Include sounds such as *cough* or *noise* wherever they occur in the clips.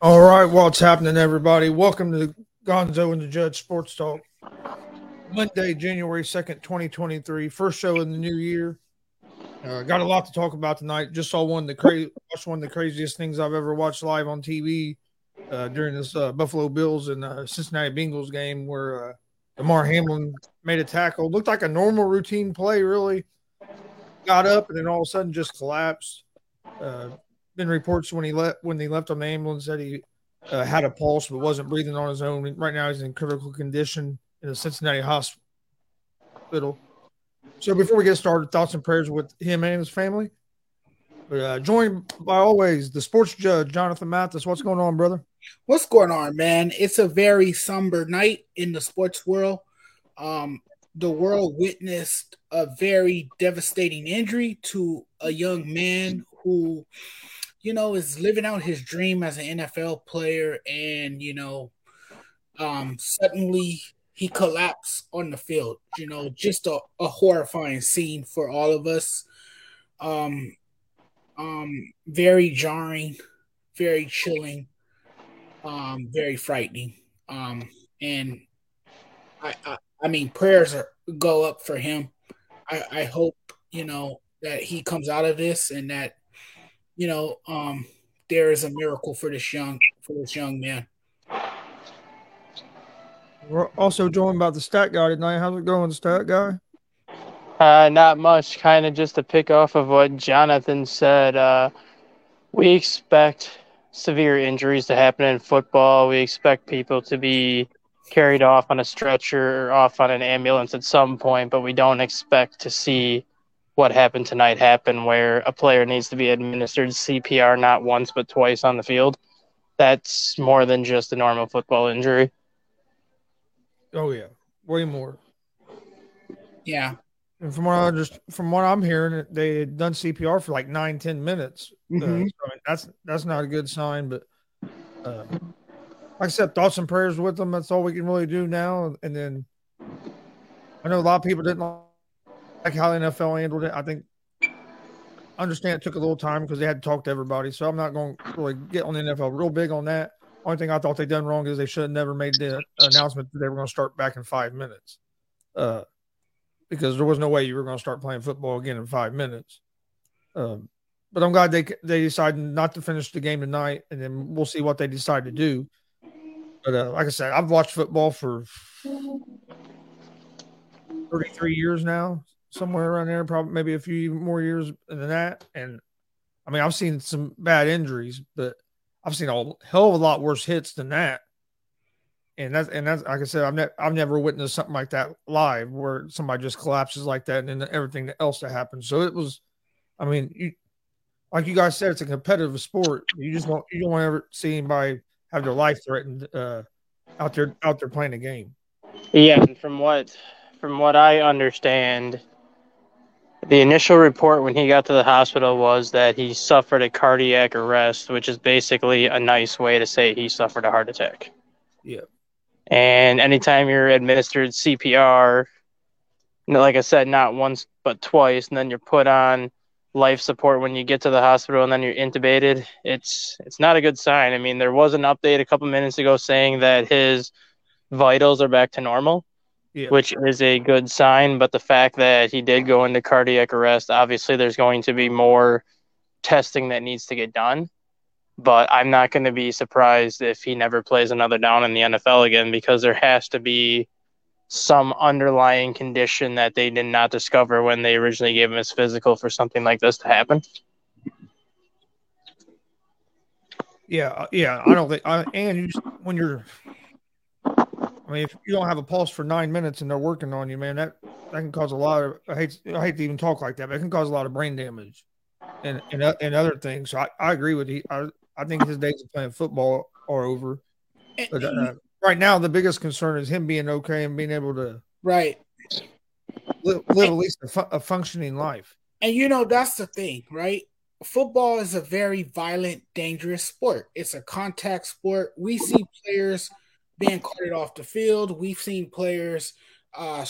All right, what's happening, everybody? Welcome to Gonzo and the Judge Sports Talk. Monday, January 2nd, 2023. First show in the new year. Uh, got a lot to talk about tonight. Just saw one of the crazy, watched one of the craziest things I've ever watched live on TV uh, during this uh, Buffalo Bills and uh, Cincinnati Bengals game where uh, Damar Hamlin made a tackle. Looked like a normal routine play, really. Got up and then all of a sudden just collapsed. Been reports when he left when they left on the ambulance that he uh, had a pulse but wasn't breathing on his own. Right now, he's in critical condition in the Cincinnati hospital. So before we get started, thoughts and prayers with him and his family. But uh, joined by always the sports judge Jonathan Mathis. What's going on, brother? What's going on, man? It's a very somber night in the sports world. Um, the world witnessed a very devastating injury to a young man who you know, is living out his dream as an NFL player, and you know, um, suddenly he collapsed on the field. You know, just a, a horrifying scene for all of us. Um, um, very jarring, very chilling, um, very frightening. Um, and I, I, I mean, prayers are, go up for him. I, I hope you know that he comes out of this and that you know, um, there is a miracle for this young for this young man. We're also joined by the stat guy tonight. How's it going, stat guy? Uh, not much. Kind of just to pick off of what Jonathan said. Uh, we expect severe injuries to happen in football. We expect people to be carried off on a stretcher or off on an ambulance at some point, but we don't expect to see what happened tonight happen where a player needs to be administered CPR not once but twice on the field. That's more than just a normal football injury. Oh yeah, way more. Yeah. And from what I just from what I'm hearing, they had done CPR for like nine, ten minutes. Uh, mm-hmm. Uh, so that's that's not a good sign. But uh, like I said, thoughts and prayers with them. That's all we can really do now. And then I know a lot of people didn't like how the NFL handled it. I think I understand it took a little time because they had to talk to everybody. So I'm not going to really get on the NFL real big on that. Only thing I thought they done wrong is they should have never made the announcement that they were going to start back in five minutes, uh, because there was no way you were going to start playing football again in five minutes. Um, but I'm glad they they decided not to finish the game tonight, and then we'll see what they decide to do. But uh, like I said, I've watched football for 33 years now, somewhere around there, probably maybe a few more years than that. And I mean, I've seen some bad injuries, but I've seen a hell of a lot worse hits than that. And that's and that's like I said, I've never I've never witnessed something like that live where somebody just collapses like that and then everything else that happens. So it was, I mean, you like you guys said, it's a competitive sport. You just don't you don't want to ever see anybody have their life threatened uh, out there out there playing a game. Yeah, and from what from what I understand, the initial report when he got to the hospital was that he suffered a cardiac arrest, which is basically a nice way to say he suffered a heart attack. Yeah. And anytime you're administered CPR, like I said, not once but twice, and then you're put on life support when you get to the hospital and then you're intubated, it's it's not a good sign. I mean, there was an update a couple minutes ago saying that his vitals are back to normal yeah. which is a good sign. But the fact that he did go into cardiac arrest, obviously, there's going to be more testing that needs to get done. But I'm not going to be surprised if he never plays another down in the NFL again because there has to be some underlying condition that they did not discover when they originally gave him his physical for something like this to happen. Yeah, uh, yeah, I don't think. I, and you, when you're I mean, if you don't have a pulse for nine minutes and they're working on you, man, that that can cause a lot of. I hate I hate to even talk like that, but it can cause a lot of brain damage, and and uh, and other things. So I, I agree with you. I I think his days of playing football are over. But uh, right now, the biggest concern is him being okay and being able to right live, live at least a, fu- a functioning life. And you know that's the thing, right? Football is a very violent, dangerous sport. It's a contact sport. We see players being carted off the field. We've seen players, uh,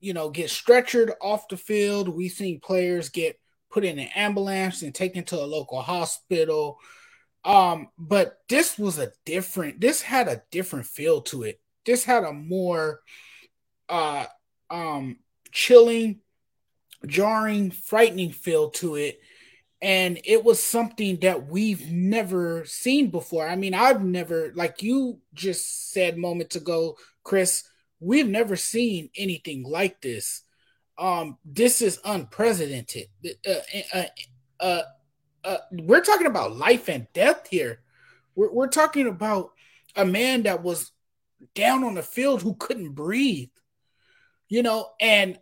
you know, get stretchered off the field. We've seen players get put in an ambulance and taken to a local hospital. Um, but this was a different. This had a different feel to it. This had a more, uh, um, chilling, jarring, frightening feel to it and it was something that we've never seen before. I mean, I've never, like you just said moments ago, Chris, we've never seen anything like this. Um, this is unprecedented. Uh, uh, uh, uh, we're talking about life and death here. We're, we're talking about a man that was down on the field who couldn't breathe, you know, and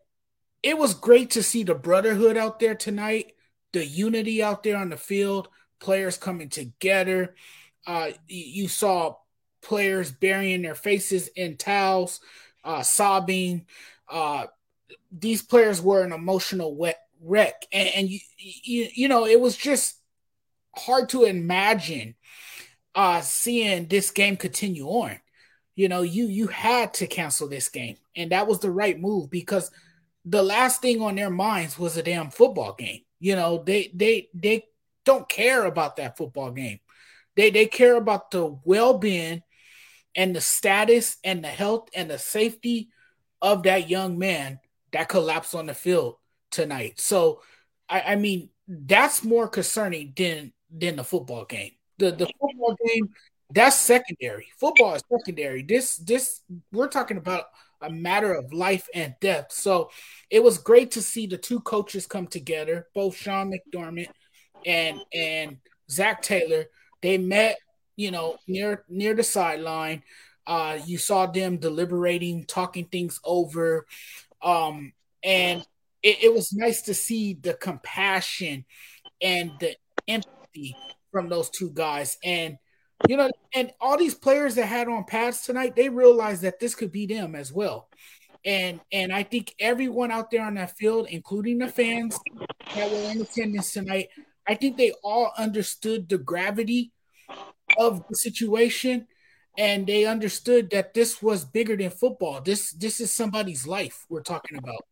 it was great to see the brotherhood out there tonight the unity out there on the field, players coming together. Uh, you saw players burying their faces in towels, uh, sobbing. Uh, these players were an emotional wet wreck, and, and you, you, you know, it was just hard to imagine uh, seeing this game continue on. You know, you you had to cancel this game, and that was the right move because the last thing on their minds was a damn football game. You know, they they they don't care about that football game. They they care about the well-being and the status and the health and the safety of that young man that collapsed on the field tonight. So I, I mean that's more concerning than than the football game. The the football game that's secondary. Football is secondary. This this we're talking about a matter of life and death. So it was great to see the two coaches come together, both Sean McDermott and and Zac Taylor. They met, you know, near near the sideline. Uh, you saw them deliberating, talking things over, um, and it, it was nice to see the compassion and the empathy from those two guys. And you know, and all these players that had on pads tonight, they realized that this could be them as well. And and I think everyone out there on that field, including the fans that were in attendance tonight, I think they all understood the gravity of the situation and they understood that this was bigger than football. This this is somebody's life we're talking about.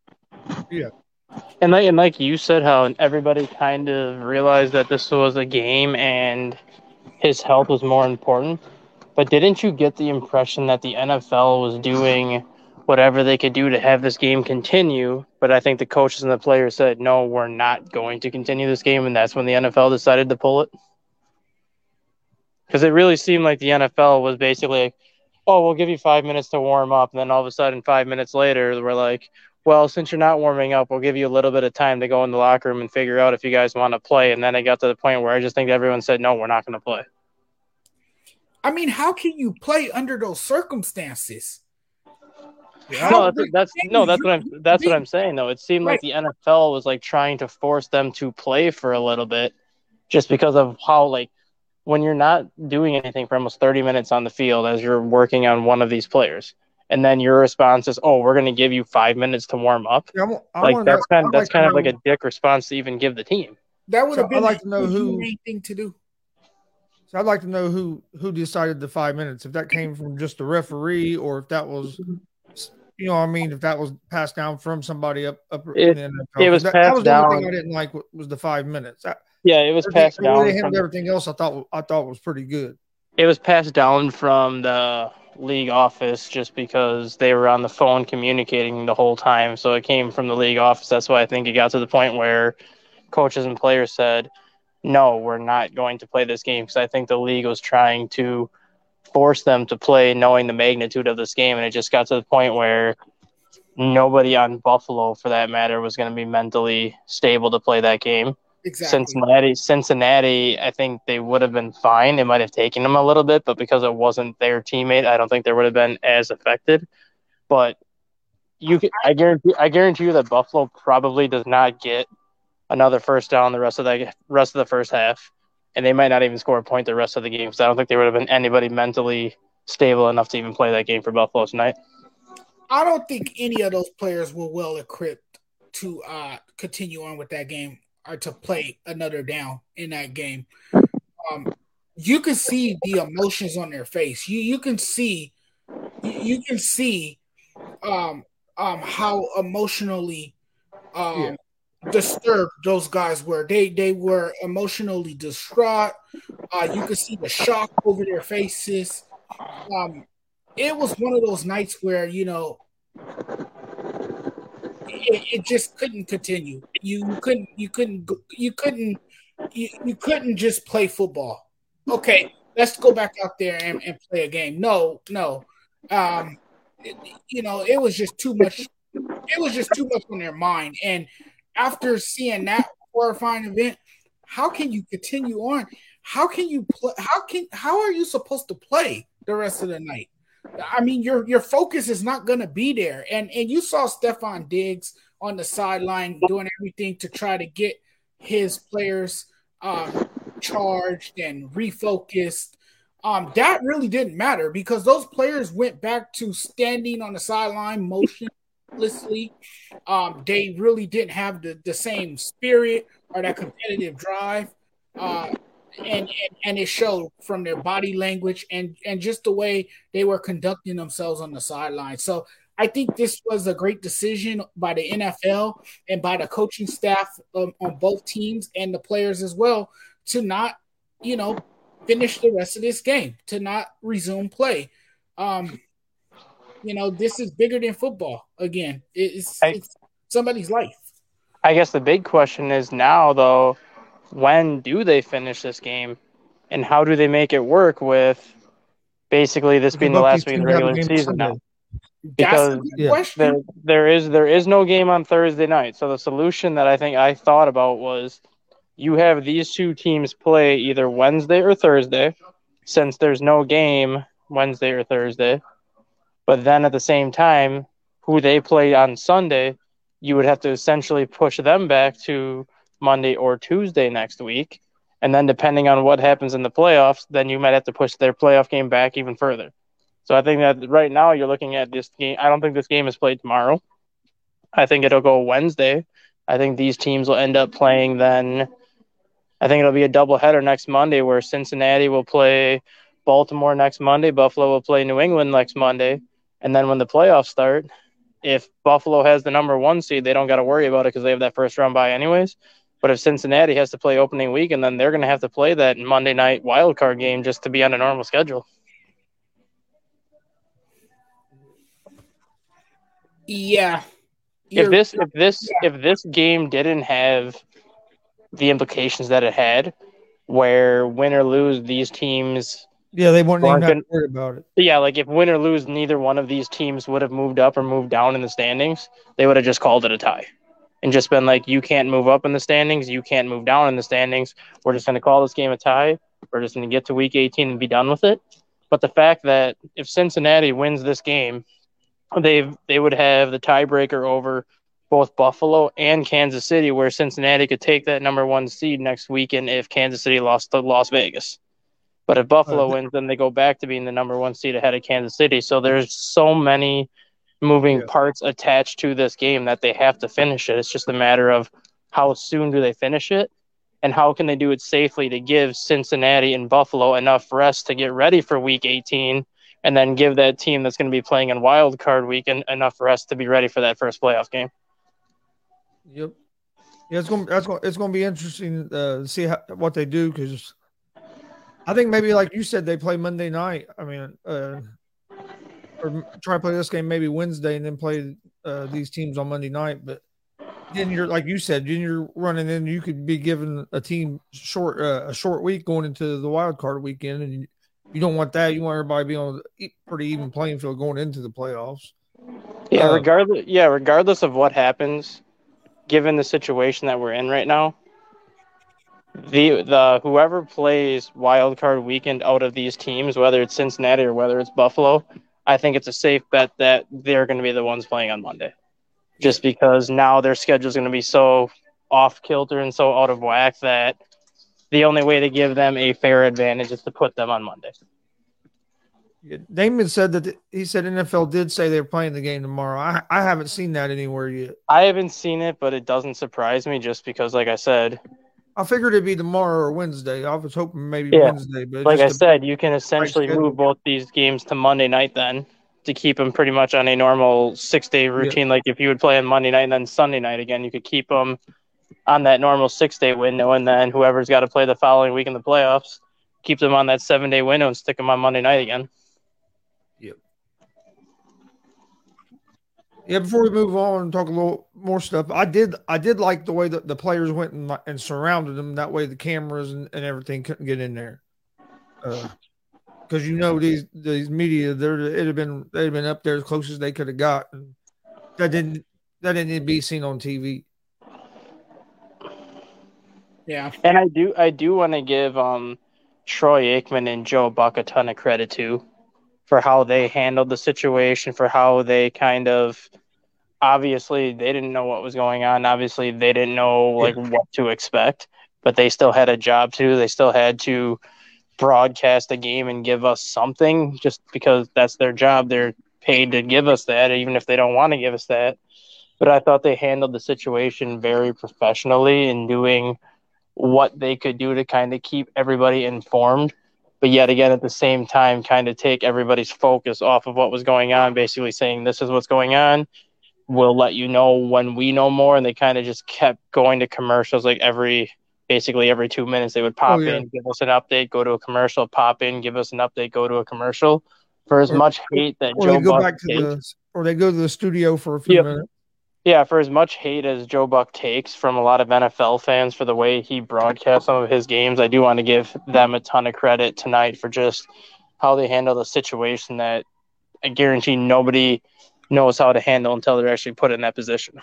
Yeah. And like and like you said, how everybody kind of realized that this was a game and his health was more important. But didn't you get the impression that the NFL was doing whatever they could do to have this game continue? But I think the coaches and the players said, no, we're not going to continue this game. And that's when the NFL decided to pull it. Because it really seemed like the NFL was basically like, oh, we'll give you five minutes to warm up. And then all of a sudden, five minutes later, we're like, well, since you're not warming up, we'll give you a little bit of time to go in the locker room and figure out if you guys want to play. And then it got to the point where I just think everyone said, no, we're not going to play. I mean, how can you play under those circumstances? *laughs* no, that's, that's no, that's what I'm that's what I'm saying though. It seemed like the NFL was like trying to force them to play for a little bit, just because of how like when you're not doing anything for almost 30 minutes on the field as you're working on one of these players, and then your response is, "Oh, we're going to give you five minutes to warm up." Yeah, I, I like wanna, that's kind of, that's like kind of like a dick response to even give the team. That would have so been I'd like to know who thing to do. So I'd like to know who who decided the five minutes. If that came from just the referee, or if that was, you know, I mean, if that was passed down from somebody up up it, in the NFL. It was that, passed that was the down. thing I didn't like was the five minutes. I, yeah, it was passed down. They from, everything else I thought I thought was pretty good. It was passed down from the league office just because they were on the phone communicating the whole time. So it came from the league office. That's why I think it got to the point where coaches and players said no, we're not going to play this game because I think the league was trying to force them to play knowing the magnitude of this game. And it just got to the point where nobody on Buffalo, for that matter, was going to be mentally stable to play that game. Exactly. Cincinnati, Cincinnati, I think they would have been fine. It might have taken them a little bit, but because it wasn't their teammate, I don't think they would have been as affected. But you, can, I guarantee, I guarantee you that Buffalo probably does not get another first down the rest of the rest of the first half, and they might not even score a point the rest of the game because I don't think there would have been anybody mentally stable enough to even play that game for Buffalo tonight. I don't think any of those players were well equipped to uh, continue on with that game or to play another down in that game. Um, you can see the emotions on their face. You you can see you can see um, um, how emotionally um, disturbed those guys were. They they were emotionally distraught. Uh, you could see the shock over their faces. Um, it was one of those nights where you know it, it just couldn't continue. You couldn't you couldn't you couldn't you, you couldn't just play football. Okay, let's go back out there and, and play a game. No, no. Um, you know, it was just too much. It was just too much on their mind. And after seeing that horrifying event, how can you continue on? How can you play? How can how are you supposed to play the rest of the night? I mean, your your focus is not going to be there. And and you saw Stefon Diggs on the sideline doing everything to try to get his players um, charged and refocused. Um, that really didn't matter because those players went back to standing on the sideline motionlessly. Um, they really didn't have the, the same spirit or that competitive drive. Uh, and, and, and it showed from their body language and and just the way they were conducting themselves on the sideline. So I think this was a great decision by the NFL and by the coaching staff um, on both teams and the players as well to not, you know, finish the rest of this game, to not resume play. Um, you know, this is bigger than football. Again, it's, I, it's somebody's life. I guess the big question is now, though, when do they finish this game, and how do they make it work with basically this being the last week of the regular season now? Because there, there is there is no game on Thursday night. So the solution that I think I thought about was you have these two teams play either Wednesday or Thursday, since there's no game Wednesday or Thursday. But then at the same time, who they play on Sunday, you would have to essentially push them back to Monday or Tuesday next week. And then depending on what happens in the playoffs, then you might have to push their playoff game back even further. So I think that right now you're looking at this game. I don't think this game is played tomorrow. I think it'll go Wednesday. I think these teams will end up playing then. I think it'll be a double header next Monday where Cincinnati will play Baltimore next Monday, Buffalo will play New England next Monday, and then when the playoffs start, if Buffalo has the number one seed, they don't got to worry about it because they have that first round bye anyways. But if Cincinnati has to play opening week, and then they're going to have to play that Monday night wild card game just to be on a normal schedule. Yeah. If this if this yeah. if this game didn't have the implications that it had, where win or lose, these teams yeah, they weren't even gonna, worried about it. Yeah, like if win or lose, neither one of these teams would have moved up or moved down in the standings. They would have just called it a tie and just been like, you can't move up in the standings, you can't move down in the standings. We're just going to call this game a tie. We're just going to get to week 18 and be done with it. But the fact that if Cincinnati wins this game, they they would have the tiebreaker over both Buffalo and Kansas City, where Cincinnati could take that number one seed next weekend if Kansas City lost to Las Vegas. But if Buffalo wins, then they go back to being the number one seed ahead of Kansas City. So there's so many moving yeah. parts attached to this game that they have to finish it. It's just a matter of how soon do they finish it and how can they do it safely to give Cincinnati and Buffalo enough rest to get ready for week 18 and then give that team that's going to be playing in wild card weekend enough rest to be ready for that first playoff game. Yep. Yeah, it's going. That's going. It's going to be interesting uh, to see how, what they do because I think maybe like you said, they play Monday night. I mean, uh, or try to play this game maybe Wednesday and then play uh, these teams on Monday night. But then you're like you said, then you're running in. You could be given a team short uh, a short week going into the wild card weekend, and you, you don't want that. You want everybody to be on a pretty even playing field going into the playoffs. Yeah, uh, regardless. Yeah, regardless of what happens, given the situation that we're in right now, the the whoever plays wild card weekend out of these teams, whether it's Cincinnati or whether it's Buffalo, I think it's a safe bet that they're going to be the ones playing on Monday, just because now their schedule is going to be so off kilter and so out of whack that the only way to give them a fair advantage is to put them on Monday. Damon said that he said NFL did say they're playing the game tomorrow. I, I haven't seen that anywhere yet. I haven't seen it, but it doesn't surprise me just because, like I said, I figured it'd be tomorrow or Wednesday. I was hoping maybe yeah. Wednesday, but like I said, you can essentially move both these games to Monday night then to keep them pretty much on a normal six day routine. Yeah. Like if you would play on Monday night and then Sunday night again, you could keep them on that normal six day window, and then whoever's got to play the following week in the playoffs, keep them on that seven day window and stick them on Monday night again. Yeah. Before we move on and talk a little more stuff, I did I did like the way that the players went and, and surrounded them. That way, the cameras and, and everything couldn't get in there. Because uh, you know these these media, there it'd have been they'd been up there as close as they could have got. And that didn't that didn't need to be seen on TV. Yeah. And I do I do want to give um Troy Aikman and Joe Buck a ton of credit too for how they handled the situation, for how they kind of obviously they didn't know what was going on. Obviously they didn't know like what to expect, but they still had a job to do. They still had to broadcast a game and give us something just because that's their job. They're paid to give us that, even if they don't want to give us that. But I thought they handled the situation very professionally in doing what they could do to kind of keep everybody informed but yet again at the same time kind of take everybody's focus off of what was going on basically saying this is what's going on. We'll let you know when we know more. And they kind of just kept going to commercials like every basically every two minutes they would pop oh, yeah. in give us an update go to a commercial pop in give us an update go to a commercial. For as or, much hate that or Joe they go Buck back to takes, the or they go to the studio for a few minutes yeah, for as much hate as Joe Buck takes from a lot of NFL fans for the way he broadcasts some of his games, I do want to give them a ton of credit tonight for just how they handle the situation that I guarantee nobody knows how to handle until they're actually put in that position.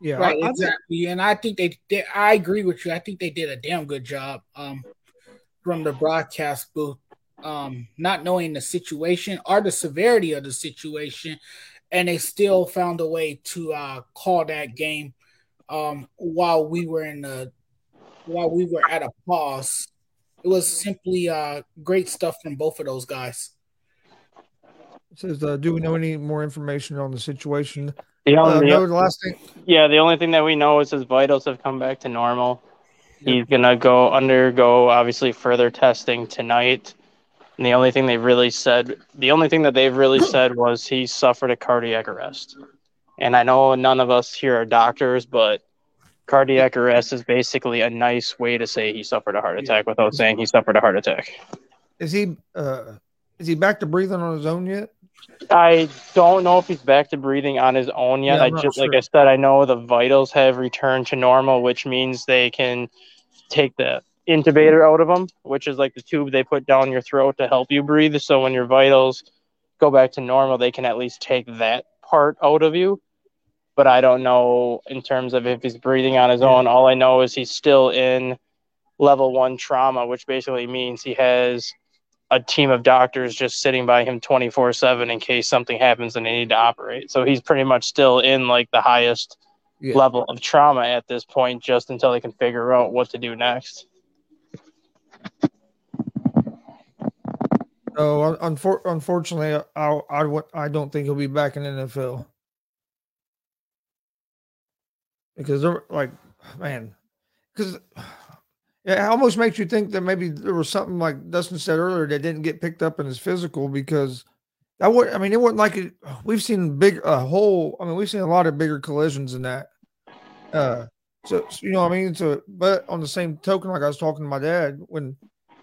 Yeah, right, exactly. And I think they, they, I agree with you. I think they did a damn good job um, from the broadcast booth, um, not knowing the situation or the severity of the situation and they still found a way to uh, call that game um, while we were in the while we were at a pause. It was simply uh, great stuff from both of those guys. It says, uh, do we know any more information on the situation? The only, uh, no, the last thing. Yeah, the only thing that we know is his vitals have come back to normal. He's gonna go undergo obviously further testing tonight. And the only thing they've really said, the only thing that they've really *clears throat* said was he suffered a cardiac arrest. And I know none of us here are doctors, but cardiac arrest is basically a nice way to say he suffered a heart attack without saying he suffered a heart attack. Is he uh is he back to breathing on his own yet? I don't know if he's back to breathing on his own yet. Yeah, I just sure. like I said, I know the vitals have returned to normal, which means they can take the intubator out of them, which is like the tube they put down your throat to help you breathe. So when your vitals go back to normal, they can at least take that part out of you. But I don't know in terms of if he's breathing on his own. All I know is he's still in level one trauma, which basically means he has a team of doctors just sitting by him 24 7 in case something happens and they need to operate. So he's pretty much still in like the highest yeah. level of trauma at this point, just until they can figure out what to do next. No, unfor- unfortunately, I, I, I don't think he'll be back in NFL because they're like, man, because it almost makes you think that maybe there was something like Dustin said earlier that didn't get picked up in his physical because I would, I mean, it wasn't like it, we've seen big a whole. I mean, we've seen a lot of bigger collisions than that. Uh, so, you know, what I mean, so but on the same token, like I was talking to my dad when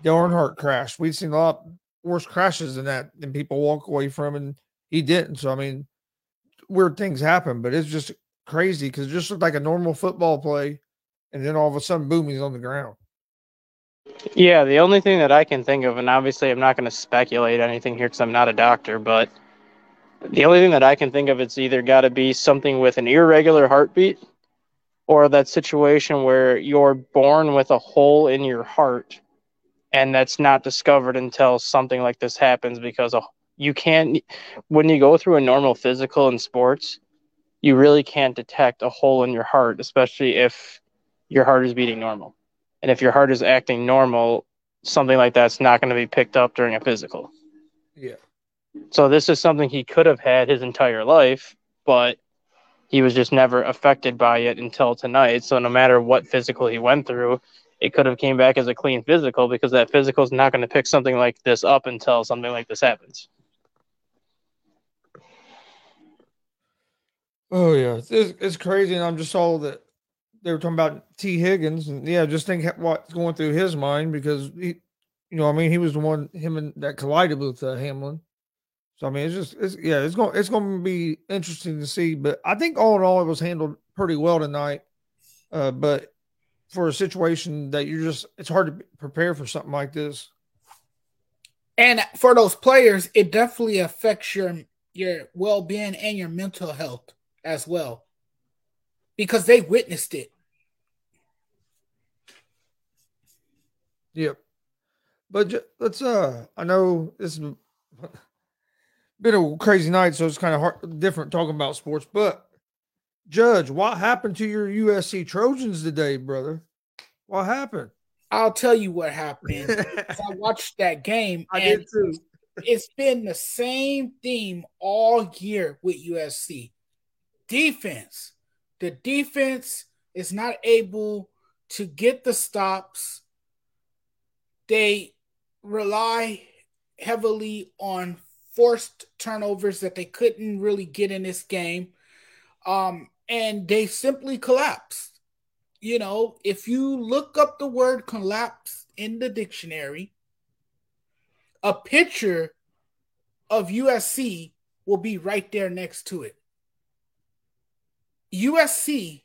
Dale Earnhardt crashed, we've seen a lot worse crashes than that, and people walk away from, and he didn't. So, I mean, weird things happen, but it's just crazy because it just looked like a normal football play, and then all of a sudden, boom, he's on the ground. Yeah, the only thing that I can think of, and obviously I'm not going to speculate anything here because I'm not a doctor, but the only thing that I can think of, it's either got to be something with an irregular heartbeat or that situation where you're born with a hole in your heart and that's not discovered until something like this happens because you can't when you go through a normal physical in sports you really can't detect a hole in your heart especially if your heart is beating normal. And if your heart is acting normal something like that's not going to be picked up during a physical. Yeah. So this is something he could have had his entire life but he was just never affected by it until tonight. So no matter what physical he went through, it could have came back as a clean physical because that physical is not going to pick something like this up until something like this happens. Oh yeah, it's, it's crazy, and I'm just all that they were talking about Tee Higgins, and yeah, just think what's going through his mind because he, you know, I mean, he was the one him and that collided with uh, Hamlin. So I mean, it's just, it's yeah, it's going, it's going to be interesting to see. But I think all in all, it was handled pretty well tonight. Uh, but for a situation that you're just, it's hard to prepare for something like this. And for those players, it definitely affects your your well being and your mental health as well, because they witnessed it. Yep. But let's uh I know this has been a crazy night, so it's kind of hard, different talking about sports. But Judge, what happened to your USC Trojans today, brother? What happened? I'll tell you what happened. *laughs* I watched that game. I did too. it's been the same theme all year with USC. Defense. The defense is not able to get the stops. They rely heavily on forced turnovers that they couldn't really get in this game. Um, and they simply collapsed. You know, if you look up the word collapse in the dictionary, a picture of USC will be right there next to it. USC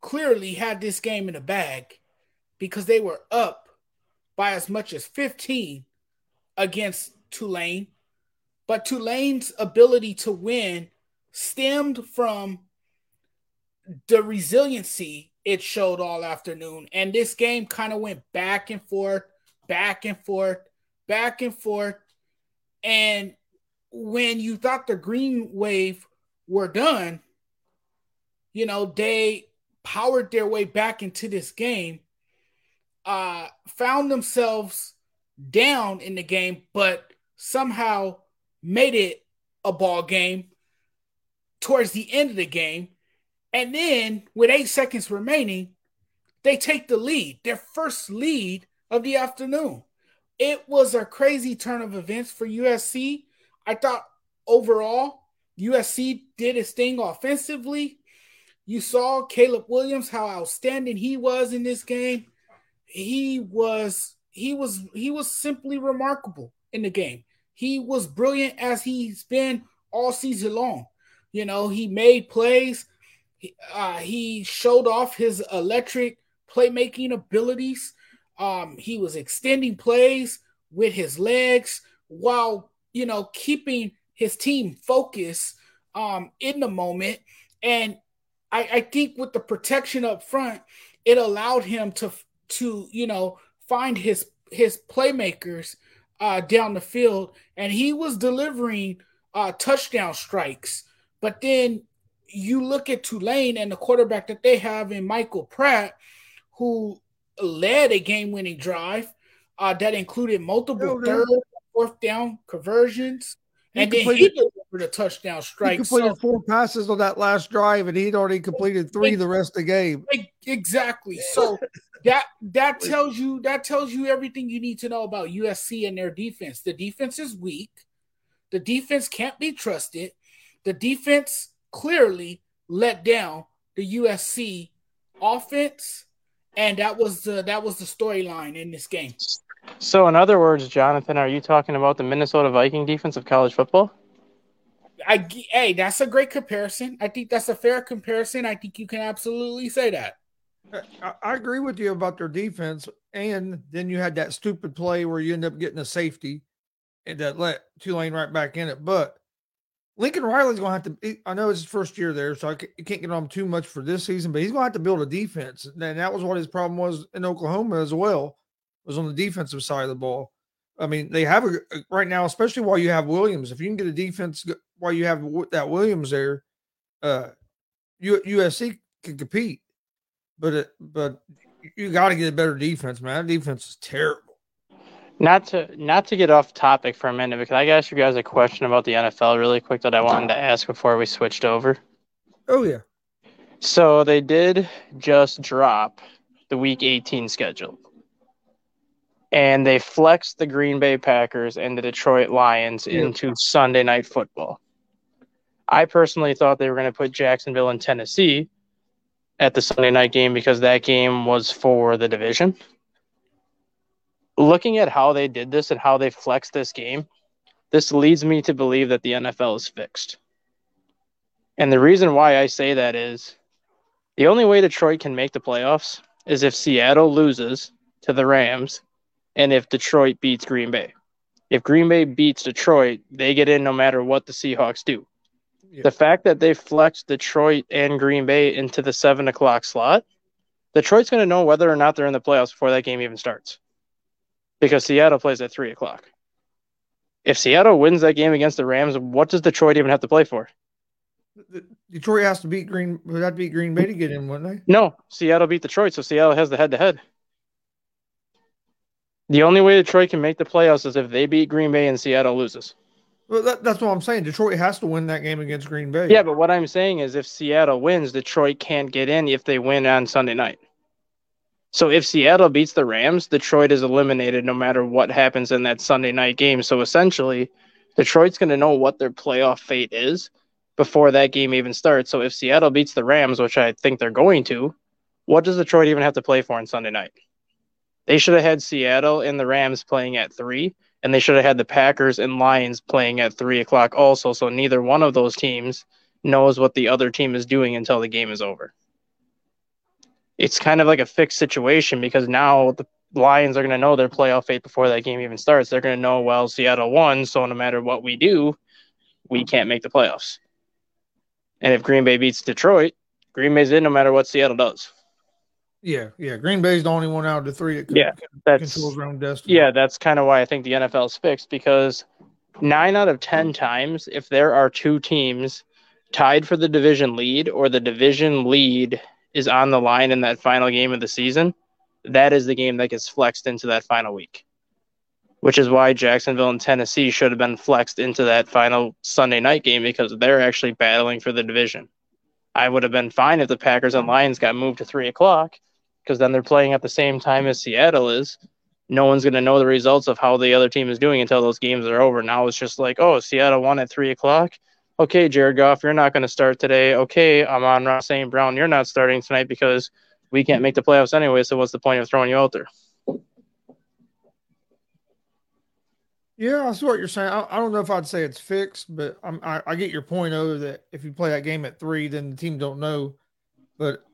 clearly had this game in the bag because they were up by as much as 15 against Tulane. But Tulane's ability to win stemmed from the resiliency it showed all afternoon. And this game kind of went back and forth, back and forth, back and forth. And when you thought the green wave were done, you know, they powered their way back into this game uh, found themselves down in the game, but somehow made it a ball game towards the end of the game. And then, with eight seconds remaining, they take the lead, their first lead of the afternoon. It was a crazy turn of events for USC. I thought overall, USC did its thing offensively. You saw Caleb Williams, how outstanding he was in this game he was he was he was simply remarkable in the game. He was brilliant as he's been all season long. You know, he made plays. Uh, he showed off his electric playmaking abilities. Um, he was extending plays with his legs while you know keeping his team focused um, in the moment. And I, I think with the protection up front, it allowed him to to you know find his his playmakers uh, down the field, and he was delivering uh, touchdown strikes. But then you look at Tulane and the quarterback that they have in Michael Pratt, who led a game-winning drive uh, that included multiple third, fourth down conversions, he and then he delivered a touchdown strike. He completed so, four passes on that last drive, and he'd already completed three the rest of the game. Exactly. So that that tells you that tells you everything you need to know about USC and their defense. The defense is weak. The defense can't be trusted. The defense clearly let down the USC offense, and that was the that was the storyline in this game. So, in other words, Jonathan, are you talking about the Minnesota Viking defense of college football? I hey, that's a great comparison. I think that's a fair comparison. I think you can absolutely say that. I, I agree with you about their defense, and then you had that stupid play where you end up getting a safety, and that let Tulane right back in it. But Lincoln Riley's going to have to. I know it's his first year there, so I can't get on him too much for this season. But he's going to have to build a defense, and that was what his problem was in Oklahoma as well. Was on the defensive side of the ball. I mean, they have a right now, especially while you have Williams. If you can get a defense while you have that Williams there, uh, USC can compete but it, but you got to get a better defense, man. That defense is terrible. Not to not to get off topic for a minute, but can I ask you guys a question about the NFL really quick that I wanted to ask before we switched over? Oh yeah. So they did just drop the Week 18 schedule, and they flexed the Green Bay Packers and the Detroit Lions yeah. into Sunday Night Football. I personally thought they were going to put Jacksonville and Tennessee at the Sunday night game because that game was for the division. Looking at how they did this and how they flexed this game, this leads me to believe that the NFL is fixed. And the reason why I say that is the only way Detroit can make the playoffs is if Seattle loses to the Rams and if Detroit beats Green Bay. If Green Bay beats Detroit, they get in no matter what the Seahawks do. Yeah. The fact that they flexed Detroit and Green Bay into the seven o'clock slot, Detroit's going to know whether or not they're in the playoffs before that game even starts because Seattle plays at three o'clock. If Seattle wins that game against the Rams, what does Detroit even have to play for? Detroit has to beat Green. Would that beat Green Bay to get in, wouldn't they? No, Seattle beat Detroit, so Seattle has the head-to-head. The only way Detroit can make the playoffs is if they beat Green Bay and Seattle loses. Well, that, that's what I'm saying. Detroit has to win that game against Green Bay. Yeah, but what I'm saying is if Seattle wins, Detroit can't get in if they win on Sunday night. So if Seattle beats the Rams, Detroit is eliminated no matter what happens in that Sunday night game. So essentially, Detroit's going to know what their playoff fate is before that game even starts. So if Seattle beats the Rams, which I think they're going to, what does Detroit even have to play for on Sunday night? They should have had Seattle and the Rams playing at three, and they should have had the Packers and Lions playing at three o'clock also. So neither one of those teams knows what the other team is doing until the game is over. It's kind of like a fixed situation because now the Lions are going to know their playoff fate before that game even starts. They're going to know, well, Seattle won, so no matter what we do, we can't make the playoffs. And if Green Bay beats Detroit, Green Bay's in no matter what Seattle does. Yeah, yeah. Green Bay's the only one out of the three that can, yeah, that's, controls their own destiny. Yeah, that's kind of why I think the NFL is fixed because nine out of ten times, if there are two teams tied for the division lead or the division lead is on the line in that final game of the season, that is the game that gets flexed into that final week. Which is why Jacksonville and Tennessee should have been flexed into that final Sunday night game because they're actually battling for the division. I would have been fine if the Packers and Lions got moved to three o'clock because then they're playing at the same time as Seattle is. No one's going to know the results of how the other team is doing until those games are over. Now it's just like, oh, Seattle won at three o'clock. Okay, Jared Goff, you're not going to start today. Okay, Amon-Ra St. Brown, you're not starting tonight because we can't make the playoffs anyway. So what's the point of throwing you out there? Yeah, I see what you're saying. I, I, don't know if I'd say it's fixed, but I, I get your point over that if you play that game at three, then the team don't know. But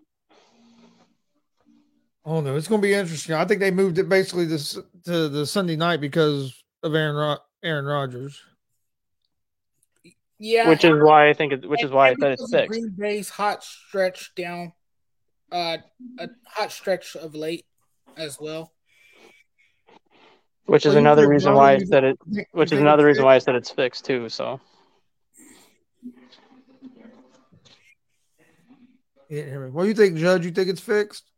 Oh no, it's going to be interesting. I think they moved it basically this to the Sunday night because of Aaron Ro- Aaron Rodgers. Yeah, which is why I think it, which is why I said it's six. Green Bay's hot stretch down, uh, a hot stretch of late as well. Which is well, another reason why I said it. Which is another reason why I said it's fixed too. So. Yeah, what do you think, Judge? You think it's fixed?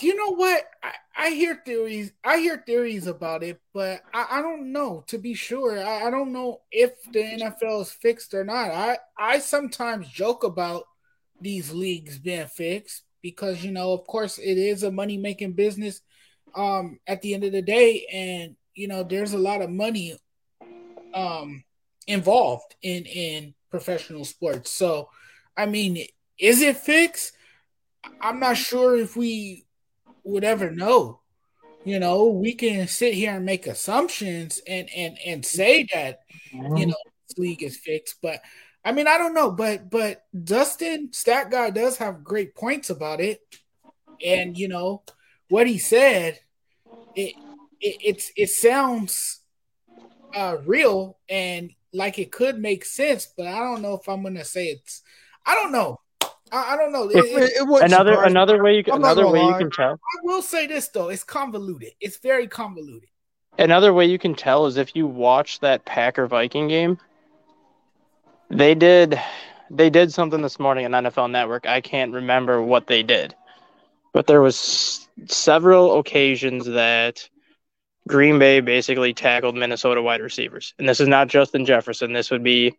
You know what? I, I, hear theories. I hear theories about it, but I, I don't know. To be sure, I, I, don't know if the NFL is fixed or not. I I sometimes joke about these leagues being fixed because you know, of course, it is a money making business. Um, at the end of the day, and you know, there's a lot of money um involved in in professional sports. So, I mean, is it fixed? I'm not sure if we would ever know. You know, we can sit here and make assumptions and and and say that you know this league is fixed, but I mean I don't know, but but Dustin Stat Guy does have great points about it, and you know what he said, it it it's, it sounds uh real and like it could make sense, but I don't know if I'm gonna say it's. I don't know. I, I don't know. It, it, it another another way you can another way lie. you can tell. I will say this though, it's convoluted. It's very convoluted. Another way you can tell is if you watch that Packer Viking game. They did they did something this morning on NFL Network. I can't remember what they did. But there was several occasions that Green Bay basically tackled Minnesota wide receivers. And this is not Justin Jefferson. This would be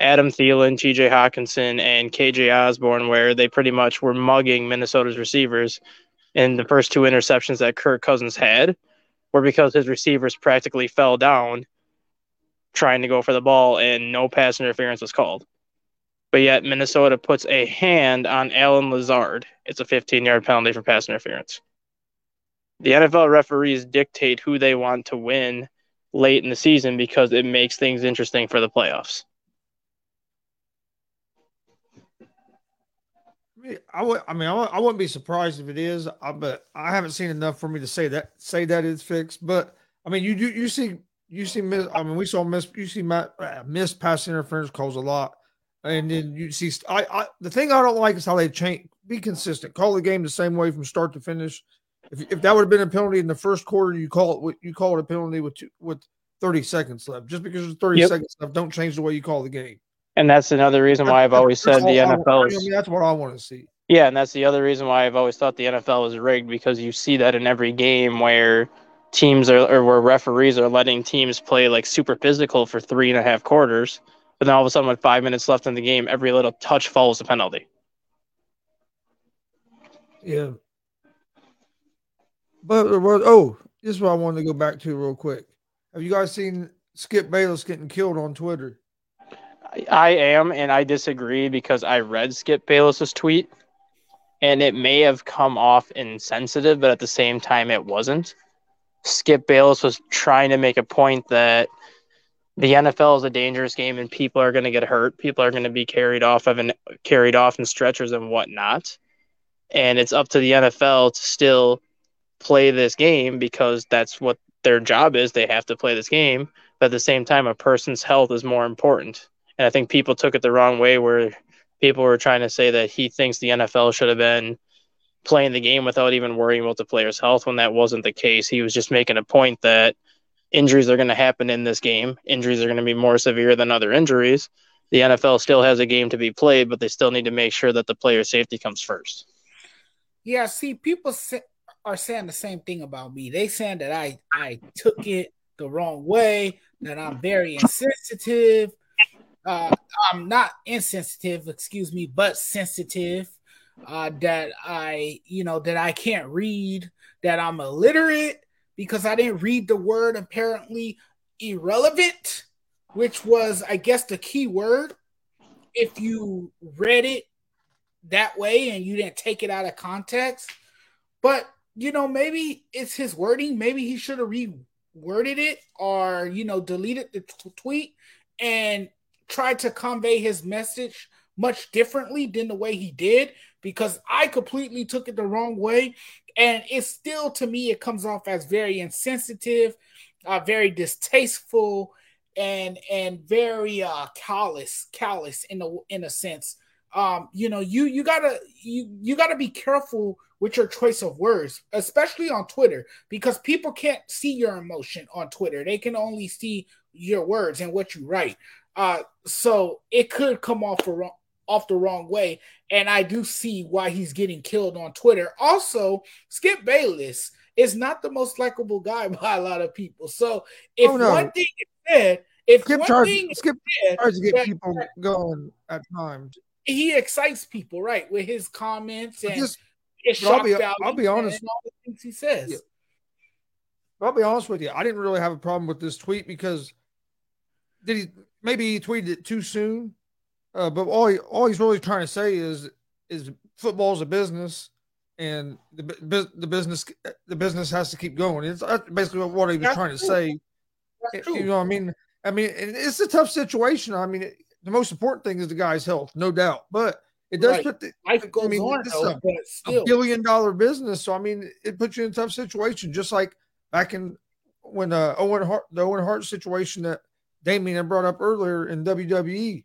Adam Thielen, TJ Hockenson, and KJ Osborn, where they pretty much were mugging Minnesota's receivers. And the first two interceptions that Kirk Cousins had were because his receivers practically fell down trying to go for the ball and no pass interference was called. but yet Minnesota puts a hand on Allen Lazard. It's a 15 yard penalty for pass interference. The NFL referees dictate who they want to win late in the season because it makes things interesting for the playoffs. I would. I mean, I, I wouldn't be surprised if it is, I, but I haven't seen enough for me to say that say that it's fixed. But I mean, you you, you see you see miss. I mean, we saw miss. You see my uh, missed pass interference calls a lot, and then you see. I, I the thing I don't like is how they change. Be consistent. Call the game the same way from start to finish. If, if that would have been a penalty in the first quarter, you call it you call it a penalty with two, with thirty seconds left. Just because there's thirty yep. seconds left, don't change the way you call the game. And that's another reason why I've always said the NFL is. I mean, that's what I want to see. Yeah, and that's the other reason why I've always thought the NFL was rigged because you see that in every game where teams are or where referees are letting teams play like super physical for three and a half quarters, but then all of a sudden with five minutes left in the game, every little touch follows a penalty. Yeah. Uh, but oh, this is what I wanted to go back to real quick. Have you guys seen Skip Bayless getting killed on Twitter? I am, and I disagree because I read Skip Bayless's tweet, and it may have come off insensitive, but at the same time, it wasn't. Skip Bayless was trying to make a point that the NFL is a dangerous game, and people are going to get hurt. People are going to be carried off of and carried off in stretchers and whatnot, and it's up to the NFL to still play this game because that's what their job is. They have to play this game, but at the same time, a person's health is more important and I think people took it the wrong way where people were trying to say that he thinks the NFL should have been playing the game without even worrying about the player's health when that wasn't the case. He was just making a point that injuries are going to happen in this game. Injuries are going to be more severe than other injuries. The NFL still has a game to be played, but they still need to make sure that the player safety comes first. Yeah, see, people are saying the same thing about me. They saying that I I took it the wrong way, that I'm very insensitive, uh, I'm not insensitive, excuse me, but sensitive. Uh, that I, you know, that I can't read, that I'm illiterate because I didn't read the word apparently irrelevant, which was, I guess, the key word. If you read it that way and you didn't take it out of context, but you know, maybe it's his wording. Maybe he should have reworded it or you know deleted the t- tweet and tried to convey his message much differently than the way he did because I completely took it the wrong way. And it's still, to me, it comes off as very insensitive, uh, very distasteful, and and very uh, callous, callous in a in a sense. Um, you know, you you gotta you you gotta be careful with your choice of words, especially on Twitter, because people can't see your emotion on Twitter. They can only see your words and what you write. Uh, so it could come off the off the wrong way, and I do see why he's getting killed on Twitter. Also, Skip Bayless is not the most likable guy *laughs* by a lot of people. So if oh, no. one thing is said, if Skip one tries, thing Skip said, to get people going at times, he excites people, right, with his comments and. Just, I'll be, I'll be honest. all the things he says. Yeah. I'll be honest with you. I didn't really have a problem with this tweet because did he maybe he tweeted it too soon. Uh, but all he, all he's really trying to say is is football's a business, and the the business the business has to keep going. It's basically what he was That's trying to say. You know, I mean, I mean, it's a tough situation. I mean, it, the most important thing is the guy's health, no doubt. But it does right. put the life goes I mean, on, though, a, a billion dollar business. So I mean, it puts you in a tough situation, just like back in when uh, Owen Hart, the Owen Hart situation that Damien brought up earlier in WWE,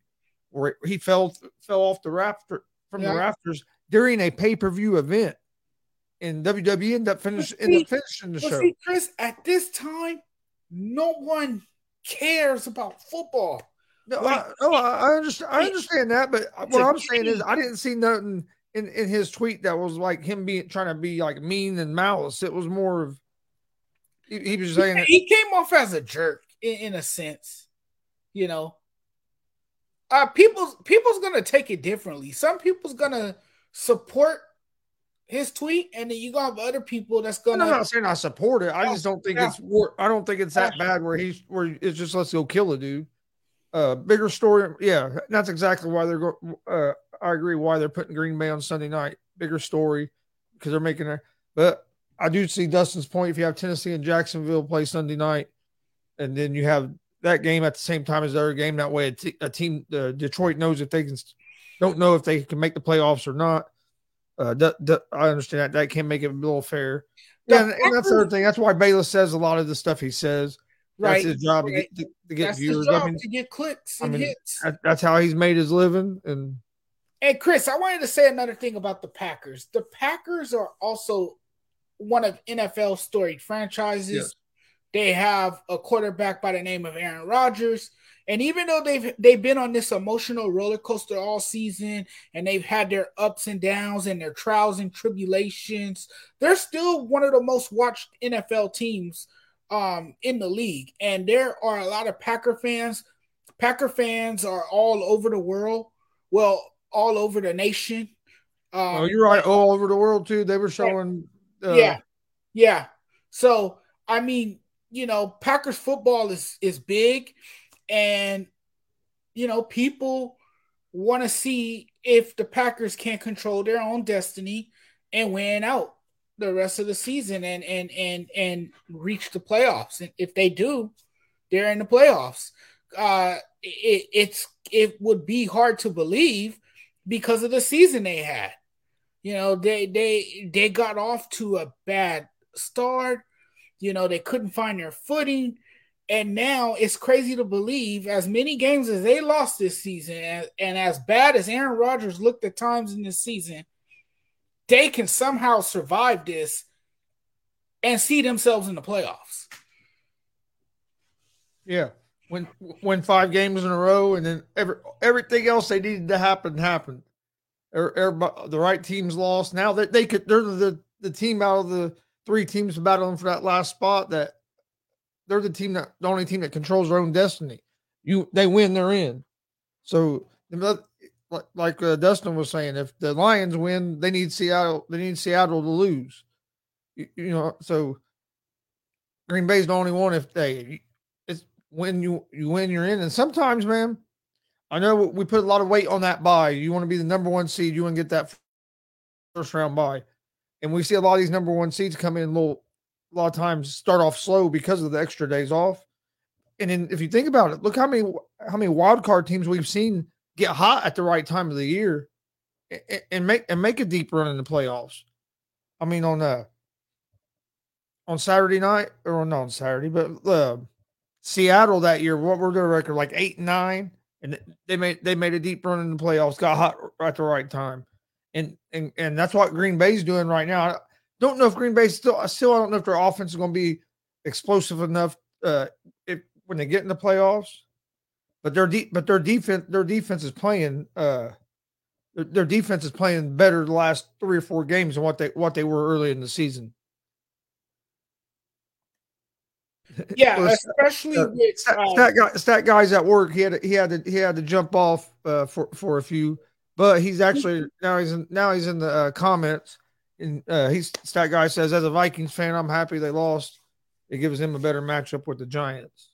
where he fell fell off the rafter from yeah. the rafters during a pay per view event, and WWE ended up finishing ended up finishing the show. See, Chris, at this time, no one cares about football. No, like, I, no, I understand. I understand that, but what I'm saying is, I didn't see nothing in, in his tweet that was like him being trying to be like mean and malice. It was more of he, he was saying he, he came off as a jerk in, in a sense you know uh people's people's gonna take it differently some people's gonna support his tweet and then you gonna have other people that's gonna i'm not saying i support it i just don't think it's i don't think it's that bad where he's where it's just let's go kill a dude uh, bigger story. Yeah, that's exactly why they're going. Uh, I agree why they're putting Green Bay on Sunday night. Bigger story because they're making it. But I do see Dustin's point. If you have Tennessee and Jacksonville play Sunday night, and then you have that game at the same time as the other game, that way a, t- a team, uh, Detroit knows if they can, don't know if they can make the playoffs or not. Uh, d- d- I understand that that can make it a little fair. Yeah, and, and that's the other thing. That's why Bayless says a lot of the stuff he says. Right. That's his job right. to get to, to get that's viewers. I mean, to get clicks and I mean, hits. That, that's how he's made his living. And and Chris, I wanted to say another thing about the Packers. The Packers are also one of NFL's storied franchises. Yes. They have a quarterback by the name of Aaron Rodgers. And even though they've they've been on this emotional roller coaster all season and they've had their ups and downs and their trials and tribulations, they're still one of the most watched NFL teams um, in the league. And there are a lot of Packer fans. Packer fans are all over the world. Well, all over the nation. Um, oh, you're right. All over the world too. They were showing. Uh, yeah, yeah. So I mean, you know, Packers football is is big, and you know, people want to see if the Packers can control their own destiny and win out the rest of the season and and and and reach the playoffs. And if they do, they're in the playoffs. Uh, it, it's it would be hard to believe because of the season they had. You know, they they they got off to a bad start. You know, they couldn't find their footing. And now it's crazy to believe as many games as they lost this season, and, and as bad as Aaron Rodgers looked at times in this season, they can somehow survive this and see themselves in the playoffs. Yeah. Win win five games in a row, and then every everything else they needed to happen happened. Er, Everybody, the right teams lost. Now that they could, they're the the team out of the three teams battling for that last spot that they're the team that the only team that controls their own destiny. You they win, they're in. So like uh, Dustin was saying, if the Lions win, they need Seattle. They need Seattle to lose. You, you know, so Green Bay's the only one. If they, it's when you you win, you're in. And sometimes, man, I know we put a lot of weight on that buy. You want to be the number one seed. You want to get that first round buy. And we see a lot of these number one seeds come in a little, a lot of times start off slow because of the extra days off. And then if you think about it, look how many how many wild card teams we've seen get hot at the right time of the year and, and make and make a deep run in the playoffs. I mean on uh on Saturday night or not on Saturday, but uh, Seattle that year, what were their record? Like eight nine, and they made they made a deep run in the playoffs, got hot at the right time and and and that's what Green Bay's doing right now. I don't know if Green Bay still I still I don't know if their offense is going to be explosive enough uh, if when they get in the playoffs. But their de- but their defense their defense is playing uh their, their defense is playing better the last three or four games than what they what they were early in the season. *laughs* Yeah, especially uh, with stat, uh, stat, guy, stat guys at work. He had to, he had to he had to jump off uh, for for a few but he's actually now he's in, now he's in the uh, comments, and uh, he's that guy says as a Vikings fan, I'm happy they lost. It gives him a better matchup with the Giants.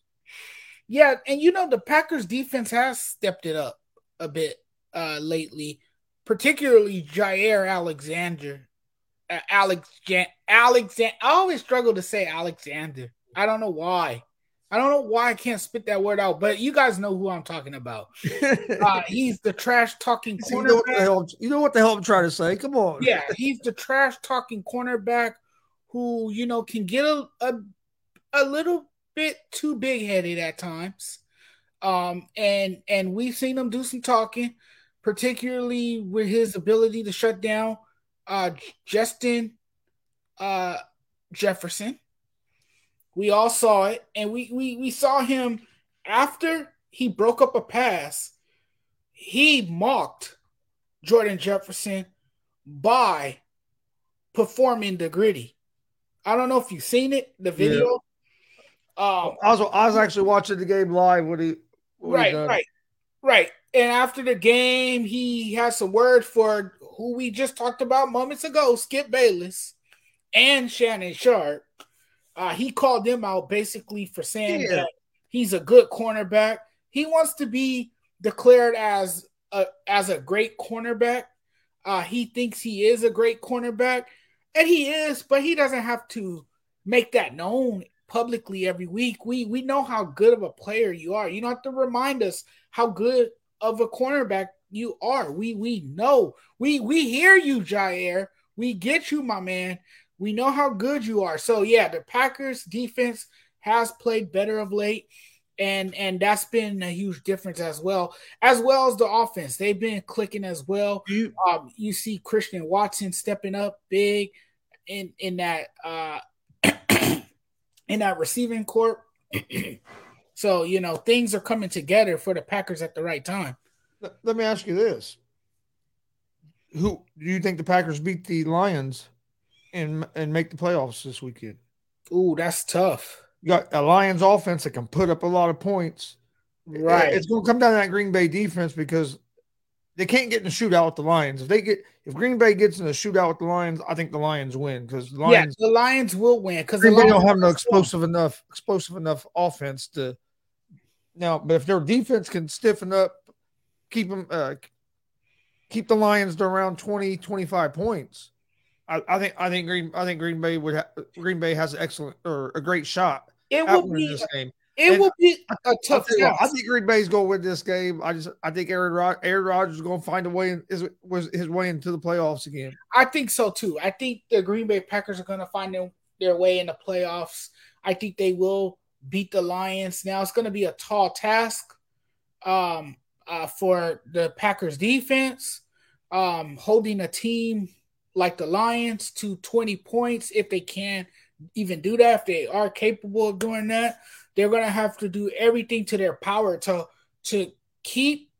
Yeah, and you know the Packers defense has stepped it up a bit uh, lately, particularly Jaire Alexander. Uh, Alex Alexander. I always struggle to say Alexander. I don't know why. I don't know why I can't spit that word out, but you guys know who I'm talking about. *laughs* uh, he's the trash talking cornerback. You know, what the hell, you know what the hell I'm trying to say? Come on. Yeah, he's the trash talking cornerback who you know can get a, a a little bit too big headed at times. Um, and and we've seen him do some talking, particularly with his ability to shut down uh Justin uh Jefferson we all saw it, and we we we saw him after he broke up a pass. He mocked Jordan Jefferson by performing the Griddy. I don't know if you've seen it, the video. Yeah. Um, I was I was actually watching the game live when he when right, he right, right. And after the game, he has some word for who we just talked about moments ago, Skip Bayless and Shannon Sharpe. Uh, he called them out basically for saying yeah. that he's a good cornerback, he wants to be declared as a as a great cornerback. Uh, he thinks he is a great cornerback, and he is, but he doesn't have to make that known publicly every week. We we know how good of a player you are. You don't have to remind us how good of a cornerback you are. We we know. We we hear you, Jaire. We get you, my man. We know how good you are. So yeah, the Packers defense has played better of late and and that's been a huge difference as well as well as the offense. They've been clicking as well. You, um, you see christian watson stepping up big in in that uh *clears throat* in that receiving court. *clears throat* So you know things are coming together for the packers at the right time. Let me ask you this. Who do you think the packers beat the lions and and make the playoffs this weekend Ooh, that's tough you got a Lions offense that can put up a lot of points. Right. It's going to come down to that Green Bay defense because they can't get in a shootout with the Lions. If they get if Green Bay gets in a shootout with the Lions, I think the Lions win because Lions yeah, the Lions will win because they don't have no explosive enough explosive enough offense to now. But if their defense can stiffen up, keep them uh, keep the Lions to around 20, 25 points. I, I, think I think Green I think Green Bay would ha- Green Bay has an excellent or a great shot. It will be this game. It and will be a tough. What, I think Green Bay's going to win this game. I just I think Aaron Rod- Aaron Rodgers is going to find a way in, is was his way into the playoffs again. I think so too. I think the Green Bay Packers are going to find their, their way in the playoffs. I think they will beat the Lions. Now it's going to be a tall task um, uh, for the Packers defense, um, holding a team like the Lions to 20 points if they can even do that, if they are capable of doing that, they're gonna have to do everything to their power to to keep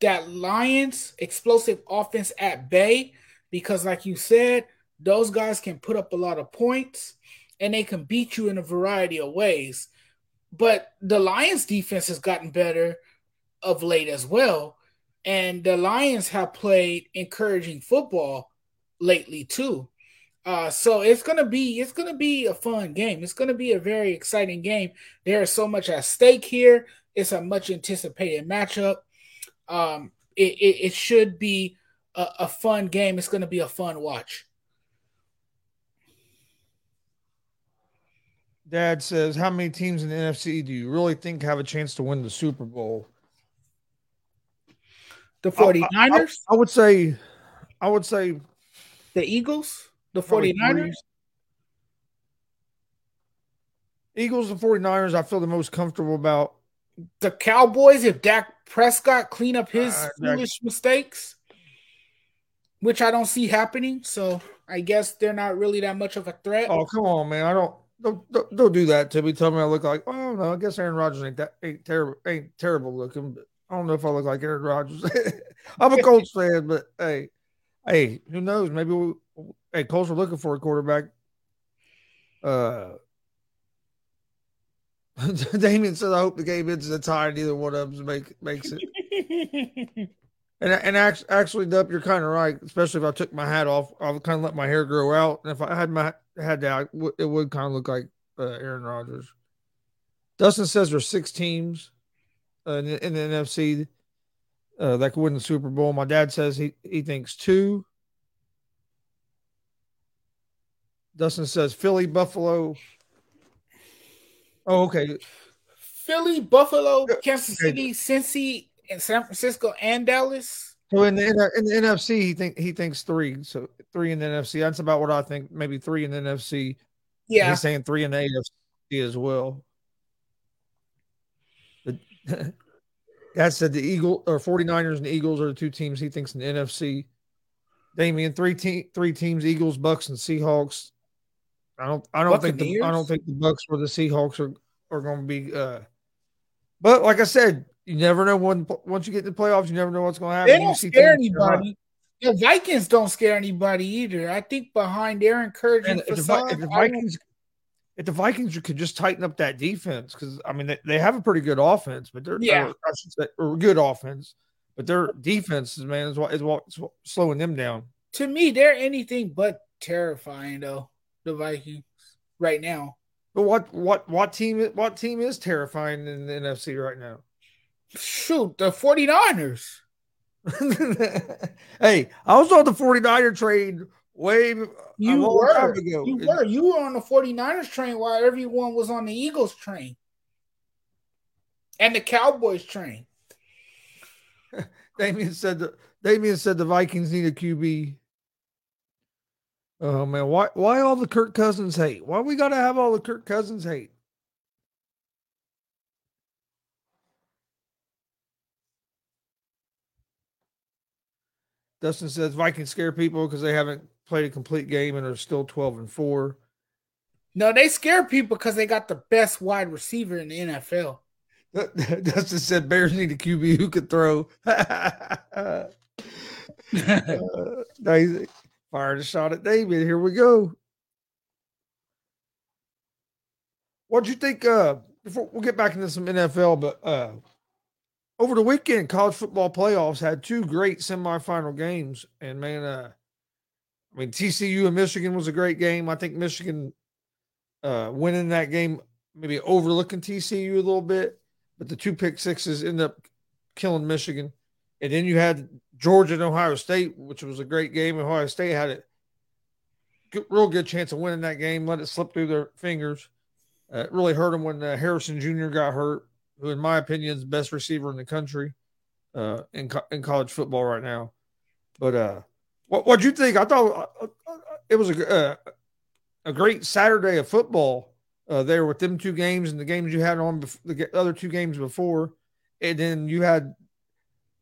that Lions explosive offense at bay because like you said, those guys can put up a lot of points and they can beat you in a variety of ways. But the Lions defense has gotten better of late as well. And the Lions have played encouraging football lately too. Uh, so it's gonna be it's gonna be a fun game. It's gonna be a very exciting game. There is so much at stake here. It's a much anticipated matchup. Um, it, it, it should be a, a fun game. It's gonna be a fun watch. Dad says, "How many teams in the NFC do you really think have a chance to win the Super Bowl?" The 49ers? I, I, I would say I would say the Eagles, the 49ers. Eagles and 49ers, I feel the most comfortable about. The Cowboys, if Dak Prescott clean up his uh, foolish Dak. mistakes, which I don't see happening. So I guess they're not really that much of a threat. Oh, come on, man. I don't don't, don't, don't do that to me. Tell me I look like, oh no, I guess Aaron Rodgers ain't that ain't terrible ain't terrible looking, but I don't know if I look like Aaron Rodgers. *laughs* I'm a *laughs* Colts fan, but hey, hey, who knows? Maybe we, hey, Colts are looking for a quarterback. Uh, *laughs* Damien said, "I hope the game ends that's high. Neither one of them make, makes it." *laughs* and and actually, actually, Dup, you're kind of right. Especially if I took my hat off, I would kind of let my hair grow out. And if I had my had that, it would kind of look like uh, Aaron Rodgers. Dustin says there's six teams uh, in, in the NFC uh, that could win the Super Bowl. My dad says he, he thinks two. Dustin says Philly, Buffalo. Oh, okay. Philly, Buffalo, Kansas City, Cincy, and San Francisco and Dallas. So in the in the NFC, he think he thinks three. So three in the NFC. That's about what I think. Maybe three in the NFC. Yeah, he's saying three in the AFC as well. But *laughs* Dad said the Eagle or 49ers and the Eagles are the two teams he thinks in the NFC. Damien, three te- three teams, Eagles, Bucks, and Seahawks. I don't I don't think the I don't think the Bucks or the Seahawks are, are gonna be uh but like I said, you never know when once you get to the playoffs, you never know what's gonna happen. They don't scare anybody. The Vikings don't scare anybody either. I think behind their encouraging facade, if the Vikings if the Vikings could just tighten up that defense, because I mean they, they have a pretty good offense, but they're yeah, or, say, or good offense, but their defense, is man, is what is what slowing them down. To me, they're anything but terrifying, though. The Vikings right now. But what what what team what team is terrifying in the NFC right now? Shoot, the 49ers. *laughs* hey, I was on the 49er train way you were. You were. You were on the 49ers train while everyone was on the Eagles train. And the Cowboys train. *laughs* Damien said the Damien said the Vikings need a QB. Oh man, why why all the Kirk Cousins hate? Why we gotta have all the Kirk Cousins hate? Dustin says Vikings scare people because they haven't played a complete game and are still 12 and 4. No, they scare people because they got the best wide receiver in the NFL. *laughs* Dustin said Bears need a QB who could throw. *laughs* uh. Fired a shot at David. Here we go. What'd you think? Uh, before we'll get back into some NFL, but uh, over the weekend, college football playoffs had two great semifinal games, and man, uh, I mean TCU and Michigan was a great game. I think Michigan uh, winning that game, maybe overlooking TCU a little bit, but the two pick sixes end up killing Michigan. And then you had Georgia and Ohio State, which was a great game. Ohio State had a real good chance of winning that game, let it slip through their fingers. Uh, it really hurt them when uh, Harrison Jr. got hurt, who, in my opinion, is the best receiver in the country uh, in co- in college football right now. But uh, what what you think? I thought uh, uh, it was a uh, a great Saturday of football there with them two games and the games you had on bef- the other two games before, and then you had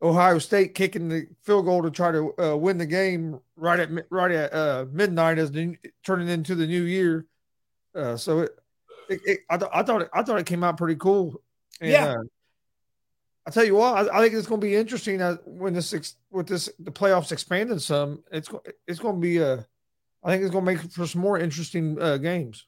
Ohio State kicking the field goal to try to uh, win the game right at right at uh, midnight as the, turning into the new year. Uh, so it, it, it I, th- I, thought it, I thought it came out pretty cool. And, yeah. I tell you what, I, I think it's going to be interesting when this ex- with this the playoffs expanding some. It's it's going to be a, I think it's going to make for some more interesting uh, games.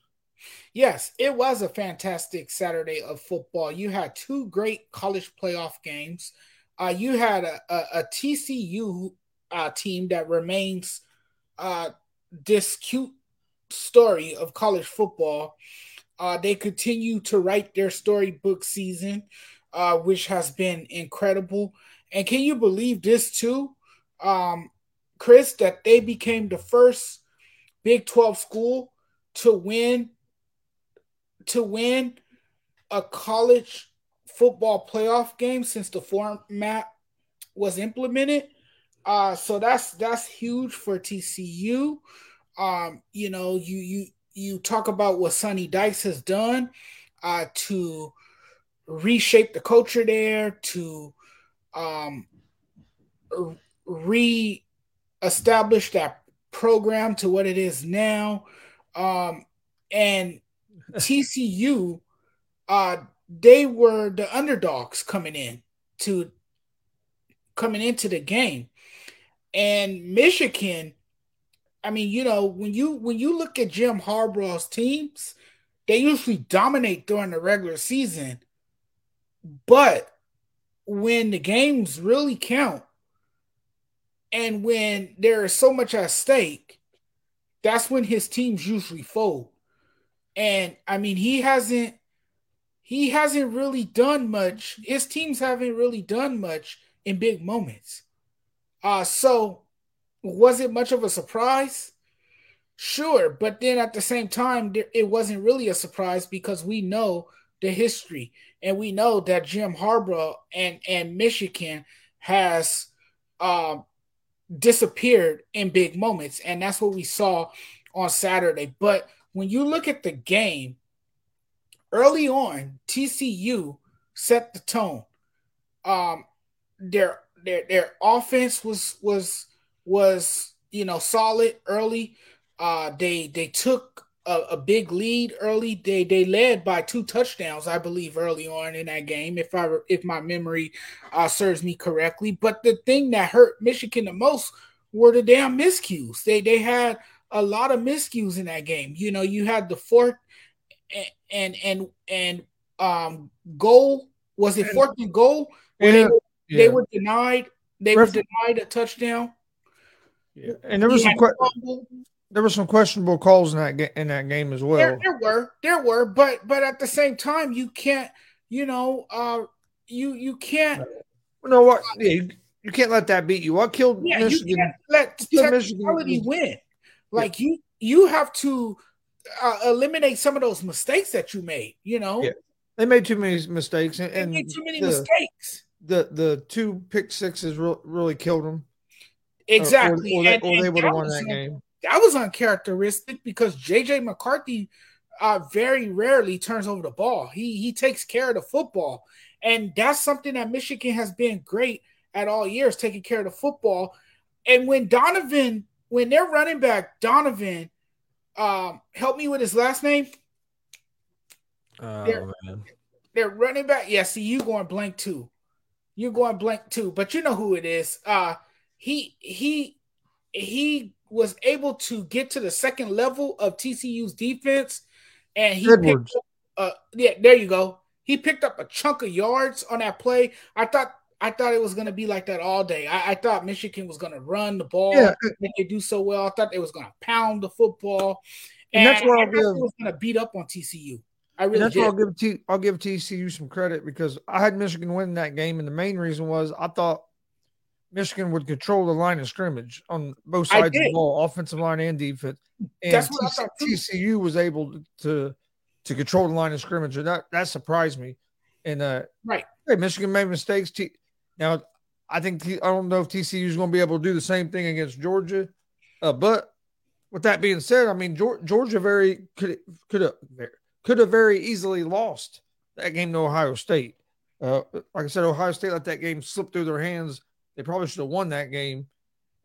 Yes, it was a fantastic Saturday of football. You had two great college playoff games uh, you had a, a, a TCU uh, team that remains uh, this cute story of college football. Uh, they continue to write their storybook season, uh, which has been incredible. And can you believe this too, um, Chris, that they became the first Big 12 school to win to win a college football playoff game since the format was implemented. Uh, so that's that's huge for TCU. Um, you know, you you you talk about what Sonny Dykes has done uh, to reshape the culture there, to um, re-establish that program to what it is now, um, and *laughs* TCU uh, they were the underdogs coming in to coming into the game. And Michigan, I mean, you know, when you when you look at Jim Harbaugh's teams, they usually dominate during the regular season. But when the games really count and when there is so much at stake, that's when his teams usually fold. And I mean, he hasn't he hasn't really done much. His teams haven't really done much in big moments. Uh so was it much of a surprise? Sure, but then at the same time it wasn't really a surprise because we know the history and we know that Jim Harbaugh and and Michigan has um disappeared in big moments and that's what we saw on Saturday. But when you look at the game, early on, TCU set the tone. Um, their their their offense was was was you know solid early. Uh, they they took a, a, big lead early. They they led by two touchdowns, I believe, early on in that game, if I if my memory uh, serves me correctly. But the thing that hurt Michigan the most were the damn miscues. They they had a lot of miscues in that game. You know, you had the fourth and and and um goal was it fourth and goal when yeah, they, were, yeah. they were denied they Ref- were denied a touchdown. Yeah, and there was some que- there were some questionable calls in that ga- in that game as well. There, there, were, there were, but but at the same time, you can't, you know, uh, you you can't. You know what? Yeah, you, you can't let that beat you. What killed Yeah, Michigan? you can't let technicality Michigan. win. Like you, you have to uh, eliminate some of those mistakes that you made. You know, Yeah. They made too many mistakes, and, They and made too many the, mistakes. the the two pick sixes re- really killed them. Exactly, or, or, they, And- or they and would have won that game. That was uncharacteristic because JJ McCarthy uh, very rarely turns over the ball. He he takes care of the football, and that's something that Michigan has been great at all years, taking care of the football. And when Donovan, when they're running back Donovan, um, help me with his last name. Oh They're- man, They're running back. Yeah, see, you going blank too. You're going blank too, but you know who it is. Uh he he he was able to get to the second level of TCU's defense, and he Edwards. picked up, uh yeah, there you go. He picked up a chunk of yards on that play. I thought I thought it was gonna be like that all day. I, I thought Michigan was gonna run the ball. Yeah. They do so well. I thought they was gonna pound the football, And that's where I I'll give- was gonna beat up on TCU. I And really that's did. why I'll give T, I'll give TCU some credit because I had Michigan win that game, and the main reason was I thought Michigan would control the line of scrimmage on both sides of the ball, offensive line and defense. And That's what I TC thought. TCU was able to to control the line of scrimmage, and that that surprised me. And uh, Right. hey, Michigan made mistakes. T, now I think I don't know if TCU is going to be able to do the same thing against Georgia, uh, but with that being said, I mean Georgia very could could have could have very easily lost that game to Ohio State. Uh, like I said, Ohio State let that game slip through their hands. They probably should have won that game.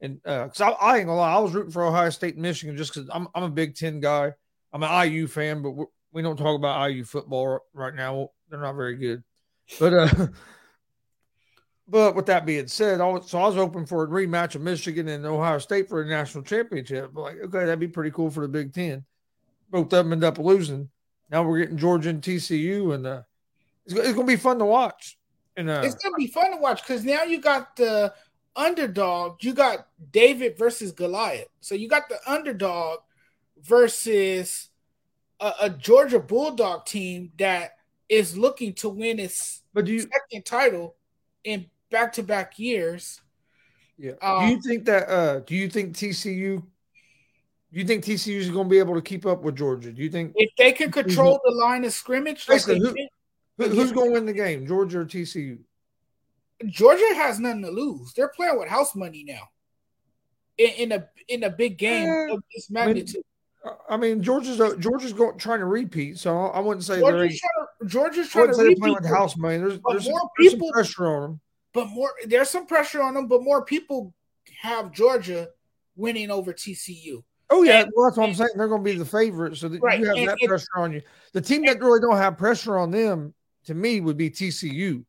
And uh because I, I ain't gonna lie, I was rooting for Ohio State and Michigan just because I'm I'm a Big Ten guy. I'm an IU fan, but we don't talk about IU football right now. They're not very good. But uh, *laughs* but with that being said, I was, so I was hoping for a rematch of Michigan and Ohio State for a national championship. But like, okay, that'd be pretty cool for the Big Ten. Both of them end up losing. Now we're getting Georgia and TCU, and uh, it's, it's gonna be fun to watch. Uh, it's gonna be fun to watch because now you got the underdog. You got David versus Goliath. So you got the underdog versus a, a Georgia Bulldog team that is looking to win its but do you second title in back-to-back years. Yeah. Um, do you think that uh do you think TCU do you think TCU is going to be able to keep up with Georgia? Do you think If they can control the line of scrimmage, like who, who's going to win the game, Georgia or TCU? Georgia has nothing to lose. They're playing with house money now. In, in a in a big game Eh, of this magnitude. I mean, Georgia's uh, Georgia's going trying to repeat, so I wouldn't say. Georgia's trying to, Georgia's trying to they're playing repeat, with house money. There's, there's, some, more there's some people- pressure on them. but more there's some pressure on them. But more people have Georgia winning over TCU. Oh yeah, And- well, that's what I'm saying. They're going to be the favorite, so that Right, you have and- that and- pressure on you. The team that really don't have pressure on them, to me, would be TCU,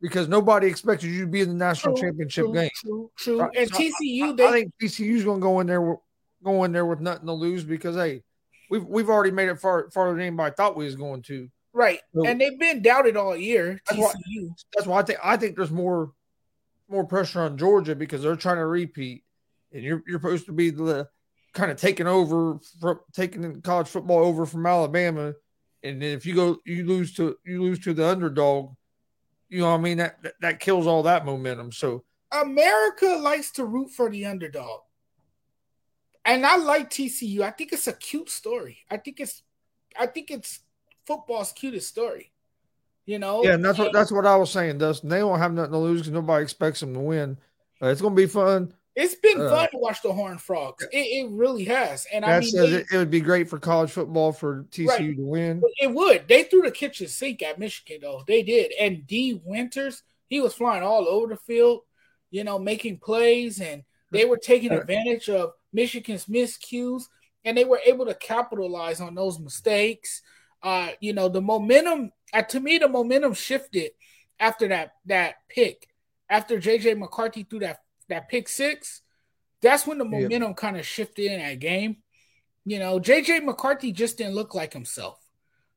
because nobody expected you to be in the national True, championship True, game. true, true. Right, And so TCU, I, they I think TCU's going to go in there, with- go in there with nothing to lose because hey, we've we've already made it far farther than anybody thought we was going to. right, So- and they've been doubted all year. That's why- TCU. That's why I think I think there's more more pressure on Georgia because they're trying to repeat, and you're you're supposed to be the kind of taking over from taking college football over from Alabama, and then if you go you lose to you lose to the underdog, you know what I mean that that, that kills all that momentum. So America likes to root for the underdog. And I like TCU. I think it's a cute story. I think it's I think it's football's cutest story. You know? yeah, and that's what that's what I was saying, Dustin. They don't have nothing to lose because nobody expects them to win. Uh, it's going to be fun. It's been Uh, fun to watch the Horned Frogs. It, it really has. And I mean, they- it, it would be great for college football for TCU Right. to win. It would. They threw the kitchen sink at Michigan, though. They did. And Dee Winters, he was flying all over the field, you know, making plays, and they were taking advantage of Michigan's miscues, and they were able to capitalize on those mistakes. Uh, you know, the momentum. Uh, to me, the momentum shifted after that that pick. After JJ McCarthy threw that that pick six, that's when the Yeah. momentum kind of shifted in that game. You know, JJ McCarthy just didn't look like himself.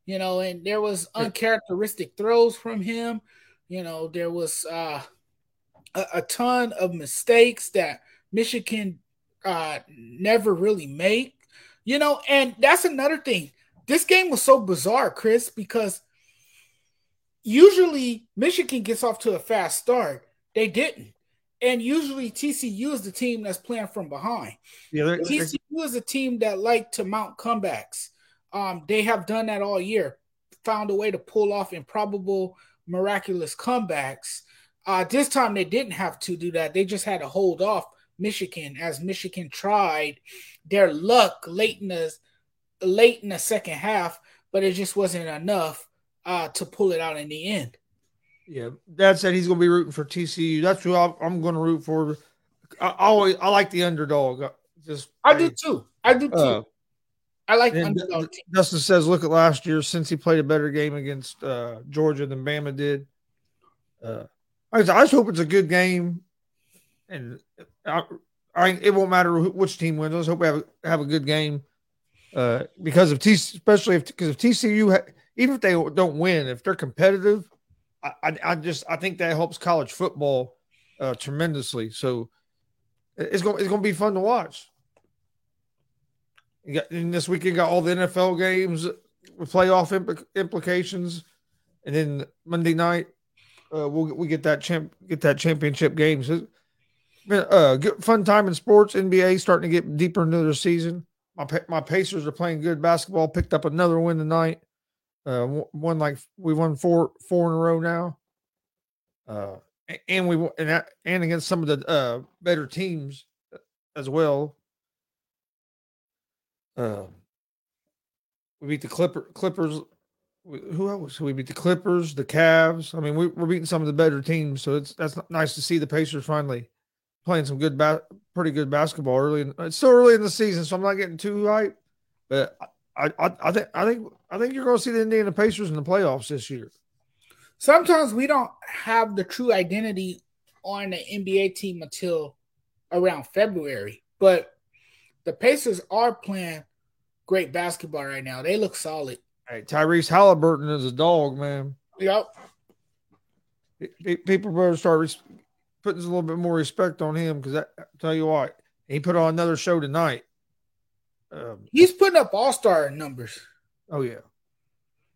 You know, and there was uncharacteristic throws from him. You know, there was uh, a, a ton of mistakes that Michigan uh, never really make. You know, and that's another thing. This game was so bizarre, Chris, because usually Michigan gets off to a fast start. They didn't. And usually TCU is the team that's playing from behind. Yeah, they're, TCU is a team that like to mount comebacks. Um, they have done that all year, found a way to pull off improbable, miraculous comebacks. Uh, this time they didn't have to do that. They just had to hold off Michigan as Michigan tried their luck late in the late in the second half, but it just wasn't enough uh, to pull it out in the end. Yeah, Dad said he's going to be rooting for TCU. That's who I'm, going to root for. I, always I like the underdog. Just I do too. I do too. Uh, I like underdog. Justin says, look at last year since he played a better game against uh, Georgia than Bama did. Uh, I, just, I just hope it's a good game, and I, I it won't matter who, which team wins. I just hope we have a, have a good game. Uh, because of T, especially if because if TCU, ha- even if they don't win, if they're competitive, I, I, just I think that helps college football uh, tremendously. So it's going it's going to be fun to watch. You got and this weekend got all the NFL games with playoff impl- implications, and then Monday night uh, we'll we get that champ get that championship games. It's uh, good, fun time in sports. NBA starting to get deeper into their season. My my Pacers are playing good basketball. Picked up another win tonight. Uh, won like we won four four in a row now. Uh, and we and and against some of the uh better teams as well. Uh, we beat the Clipper Clippers. Who else? We beat the Clippers, the Cavs. I mean, we, we're beating some of the better teams, so it's that's nice to see the Pacers finally playing some good, ba- pretty good basketball early. In, it's still early in the season, so I'm not getting too hype. But I, I, I think, I think, I think you're going to see the Indiana Pacers in the playoffs this year. Sometimes we don't have the true identity on the NBA team until around February, but the Pacers are playing great basketball right now. They look solid. Hey, Tyrese Halliburton is a dog, man. Yep. Pe- pe- People better start putting a little bit more respect on him because I tell you what, he put on another show tonight. Um, He's putting up all star numbers. Oh yeah,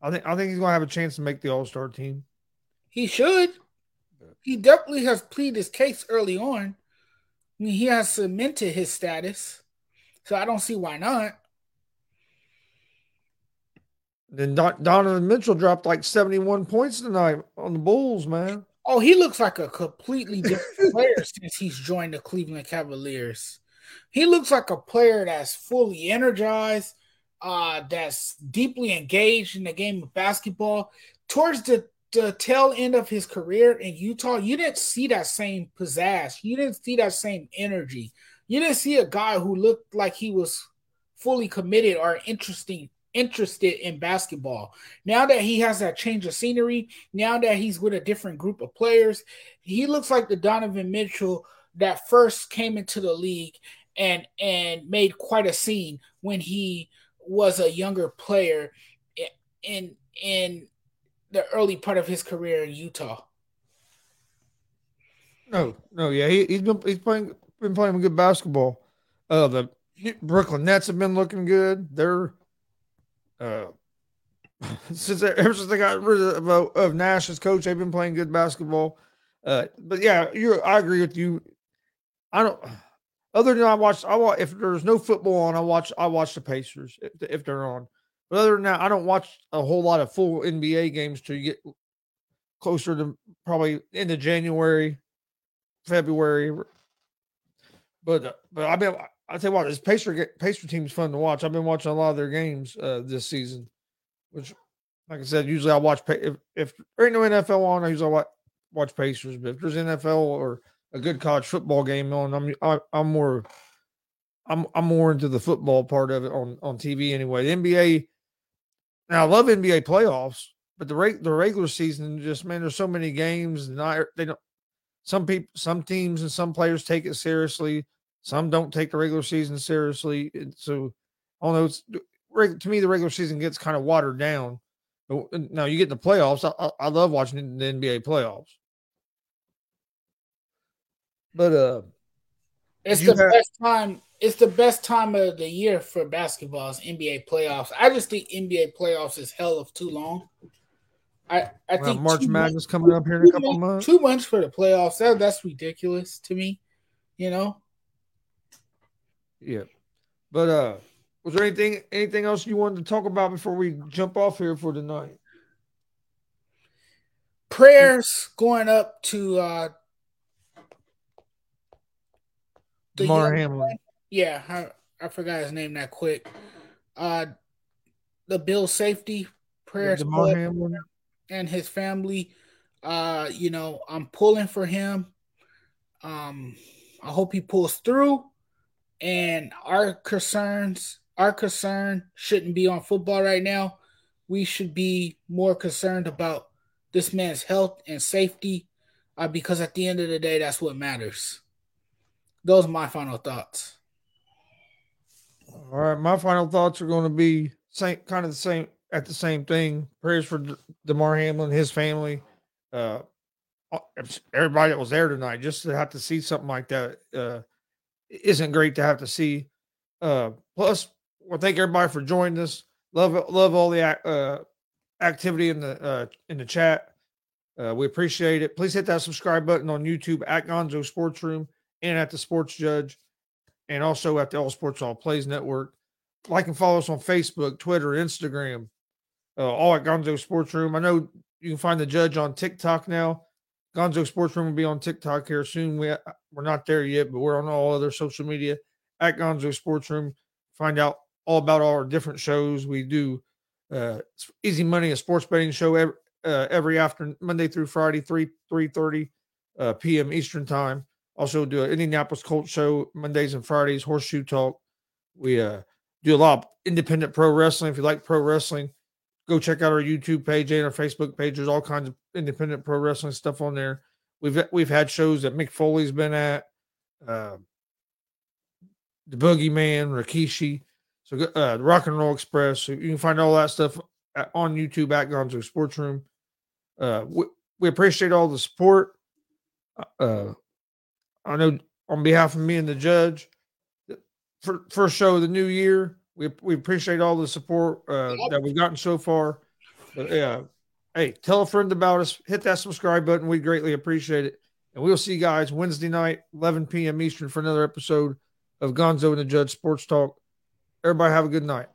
I think I think he's going to have a chance to make the All Star team. He should. He definitely has pleaded his case early on. I mean, he has cemented his status. So I don't see why not. Then Don- Donovan Mitchell dropped like 71 points tonight on the Bulls, man. Oh, he looks like a completely different *laughs* player since he's joined the Cleveland Cavaliers. He looks like a player that's fully energized, uh, that's deeply engaged in the game of basketball. Towards the, the tail end of his career in Utah, you didn't see that same pizzazz. You didn't see that same energy. You didn't see a guy who looked like he was fully committed or interesting interested in basketball. Now that he has that change of scenery, now that he's with a different group of players, he looks like the Donovan Mitchell that first came into the league and and made quite a scene when he was a younger player in in the early part of his career in Utah. No, no, yeah, he, he's been he's playing been playing good basketball. Uh, the Brooklyn Nets have been looking good. They're uh, *laughs* since ever since they got rid of, of Nash as coach, they've been playing good basketball. Uh, but yeah, you I agree with you. I don't. Other than I watch, I watch if there's no football on, I watch I watch the Pacers if, if they're on. But other than that, I don't watch a whole lot of full NBA games till you get closer to probably into January, February. But but I mean, I tell you what, this Pacer Pacer team's fun to watch. I've been watching a lot of their games uh, this season, which, like I said, usually I watch if if there ain't no NFL on, I usually watch, watch Pacers. But if there's NFL or a good college football game on, I'm I, I'm more I'm I'm more into the football part of it on on TV anyway. The NBA. Now I love NBA playoffs, but the reg, the regular season just man, there's so many games, and I they don't. Some people, some teams, and some players take it seriously. Some don't take the regular season seriously. And so, I don't know. It's to me the regular season gets kind of watered down. Now you get the playoffs. I, I, I love watching the NBA playoffs. But uh, It's the have- best time. It's the best time of the year for basketball. Is NBA playoffs. I just think NBA playoffs is hell of too long. I, I Well, think March Madness months- coming up here in a couple months- months. Two months for the playoffs. That, that's ridiculous to me. You know, Yeah. But uh was there anything anything else you wanted to talk about before we jump off here for tonight? prayers going up to uh the young- Hamlin. yeah, I, I forgot his name that quick. Uh the Bill safety prayers go Hamlin. and his family. Uh, you know, I'm pulling for him. Um, I hope he pulls through. And our concerns, our concern shouldn't be on football right now. We should be more concerned about this man's health and safety, uh, because at the end of the day, that's what matters. Those are my final thoughts. All right, my final thoughts are going to be same, kind of the same at the same thing. Prayers for D- Damar Hamlin, his family, uh, everybody that was there tonight. Just to have to see something like that uh, isn't great to have to see. Uh, plus, well, thank everybody for joining us. Love love all the uh, activity in the uh, in the chat. Uh, we appreciate it. Please hit that subscribe button on YouTube at Gonzo Sports Room and at the Sports Judge and also at the All Sports All Plays Network. Like and follow us on Facebook, Twitter, Instagram, uh, all at Gonzo Sports Room. I know you can find the judge on TikTok now. Gonzo Sports Room will be on TikTok here soon. We we're not there yet, but we're on all other social media at Gonzo Sports Room. Find out all about all our different shows. We do uh, Easy Money, a sports betting show every, uh, every after Monday through Friday, three three thirty uh, p.m. Eastern time. Also do an Indianapolis Colts show Mondays and Fridays, Horseshoe Talk. We uh, do a lot of independent pro wrestling. If you like pro wrestling, go check out our YouTube page and our Facebook page. There's all kinds of independent pro wrestling stuff on there. We've we've had shows that Mick Foley's been at, uh, the Boogeyman, Rikishi, so uh, Rock and Roll Express. So you can find all that stuff at, on YouTube at Gonzo Sports Room. Uh, we, we appreciate all the support. Uh, I know on behalf of me and the judge, for first show of the new year, we we appreciate all the support uh, that we've gotten so far. But yeah, hey, tell a friend about us. Hit that subscribe button. We greatly appreciate it. And we'll see you guys Wednesday night, 11 p.m. Eastern, for another episode of Gonzo and the Judge Sports Talk. Everybody have a good night.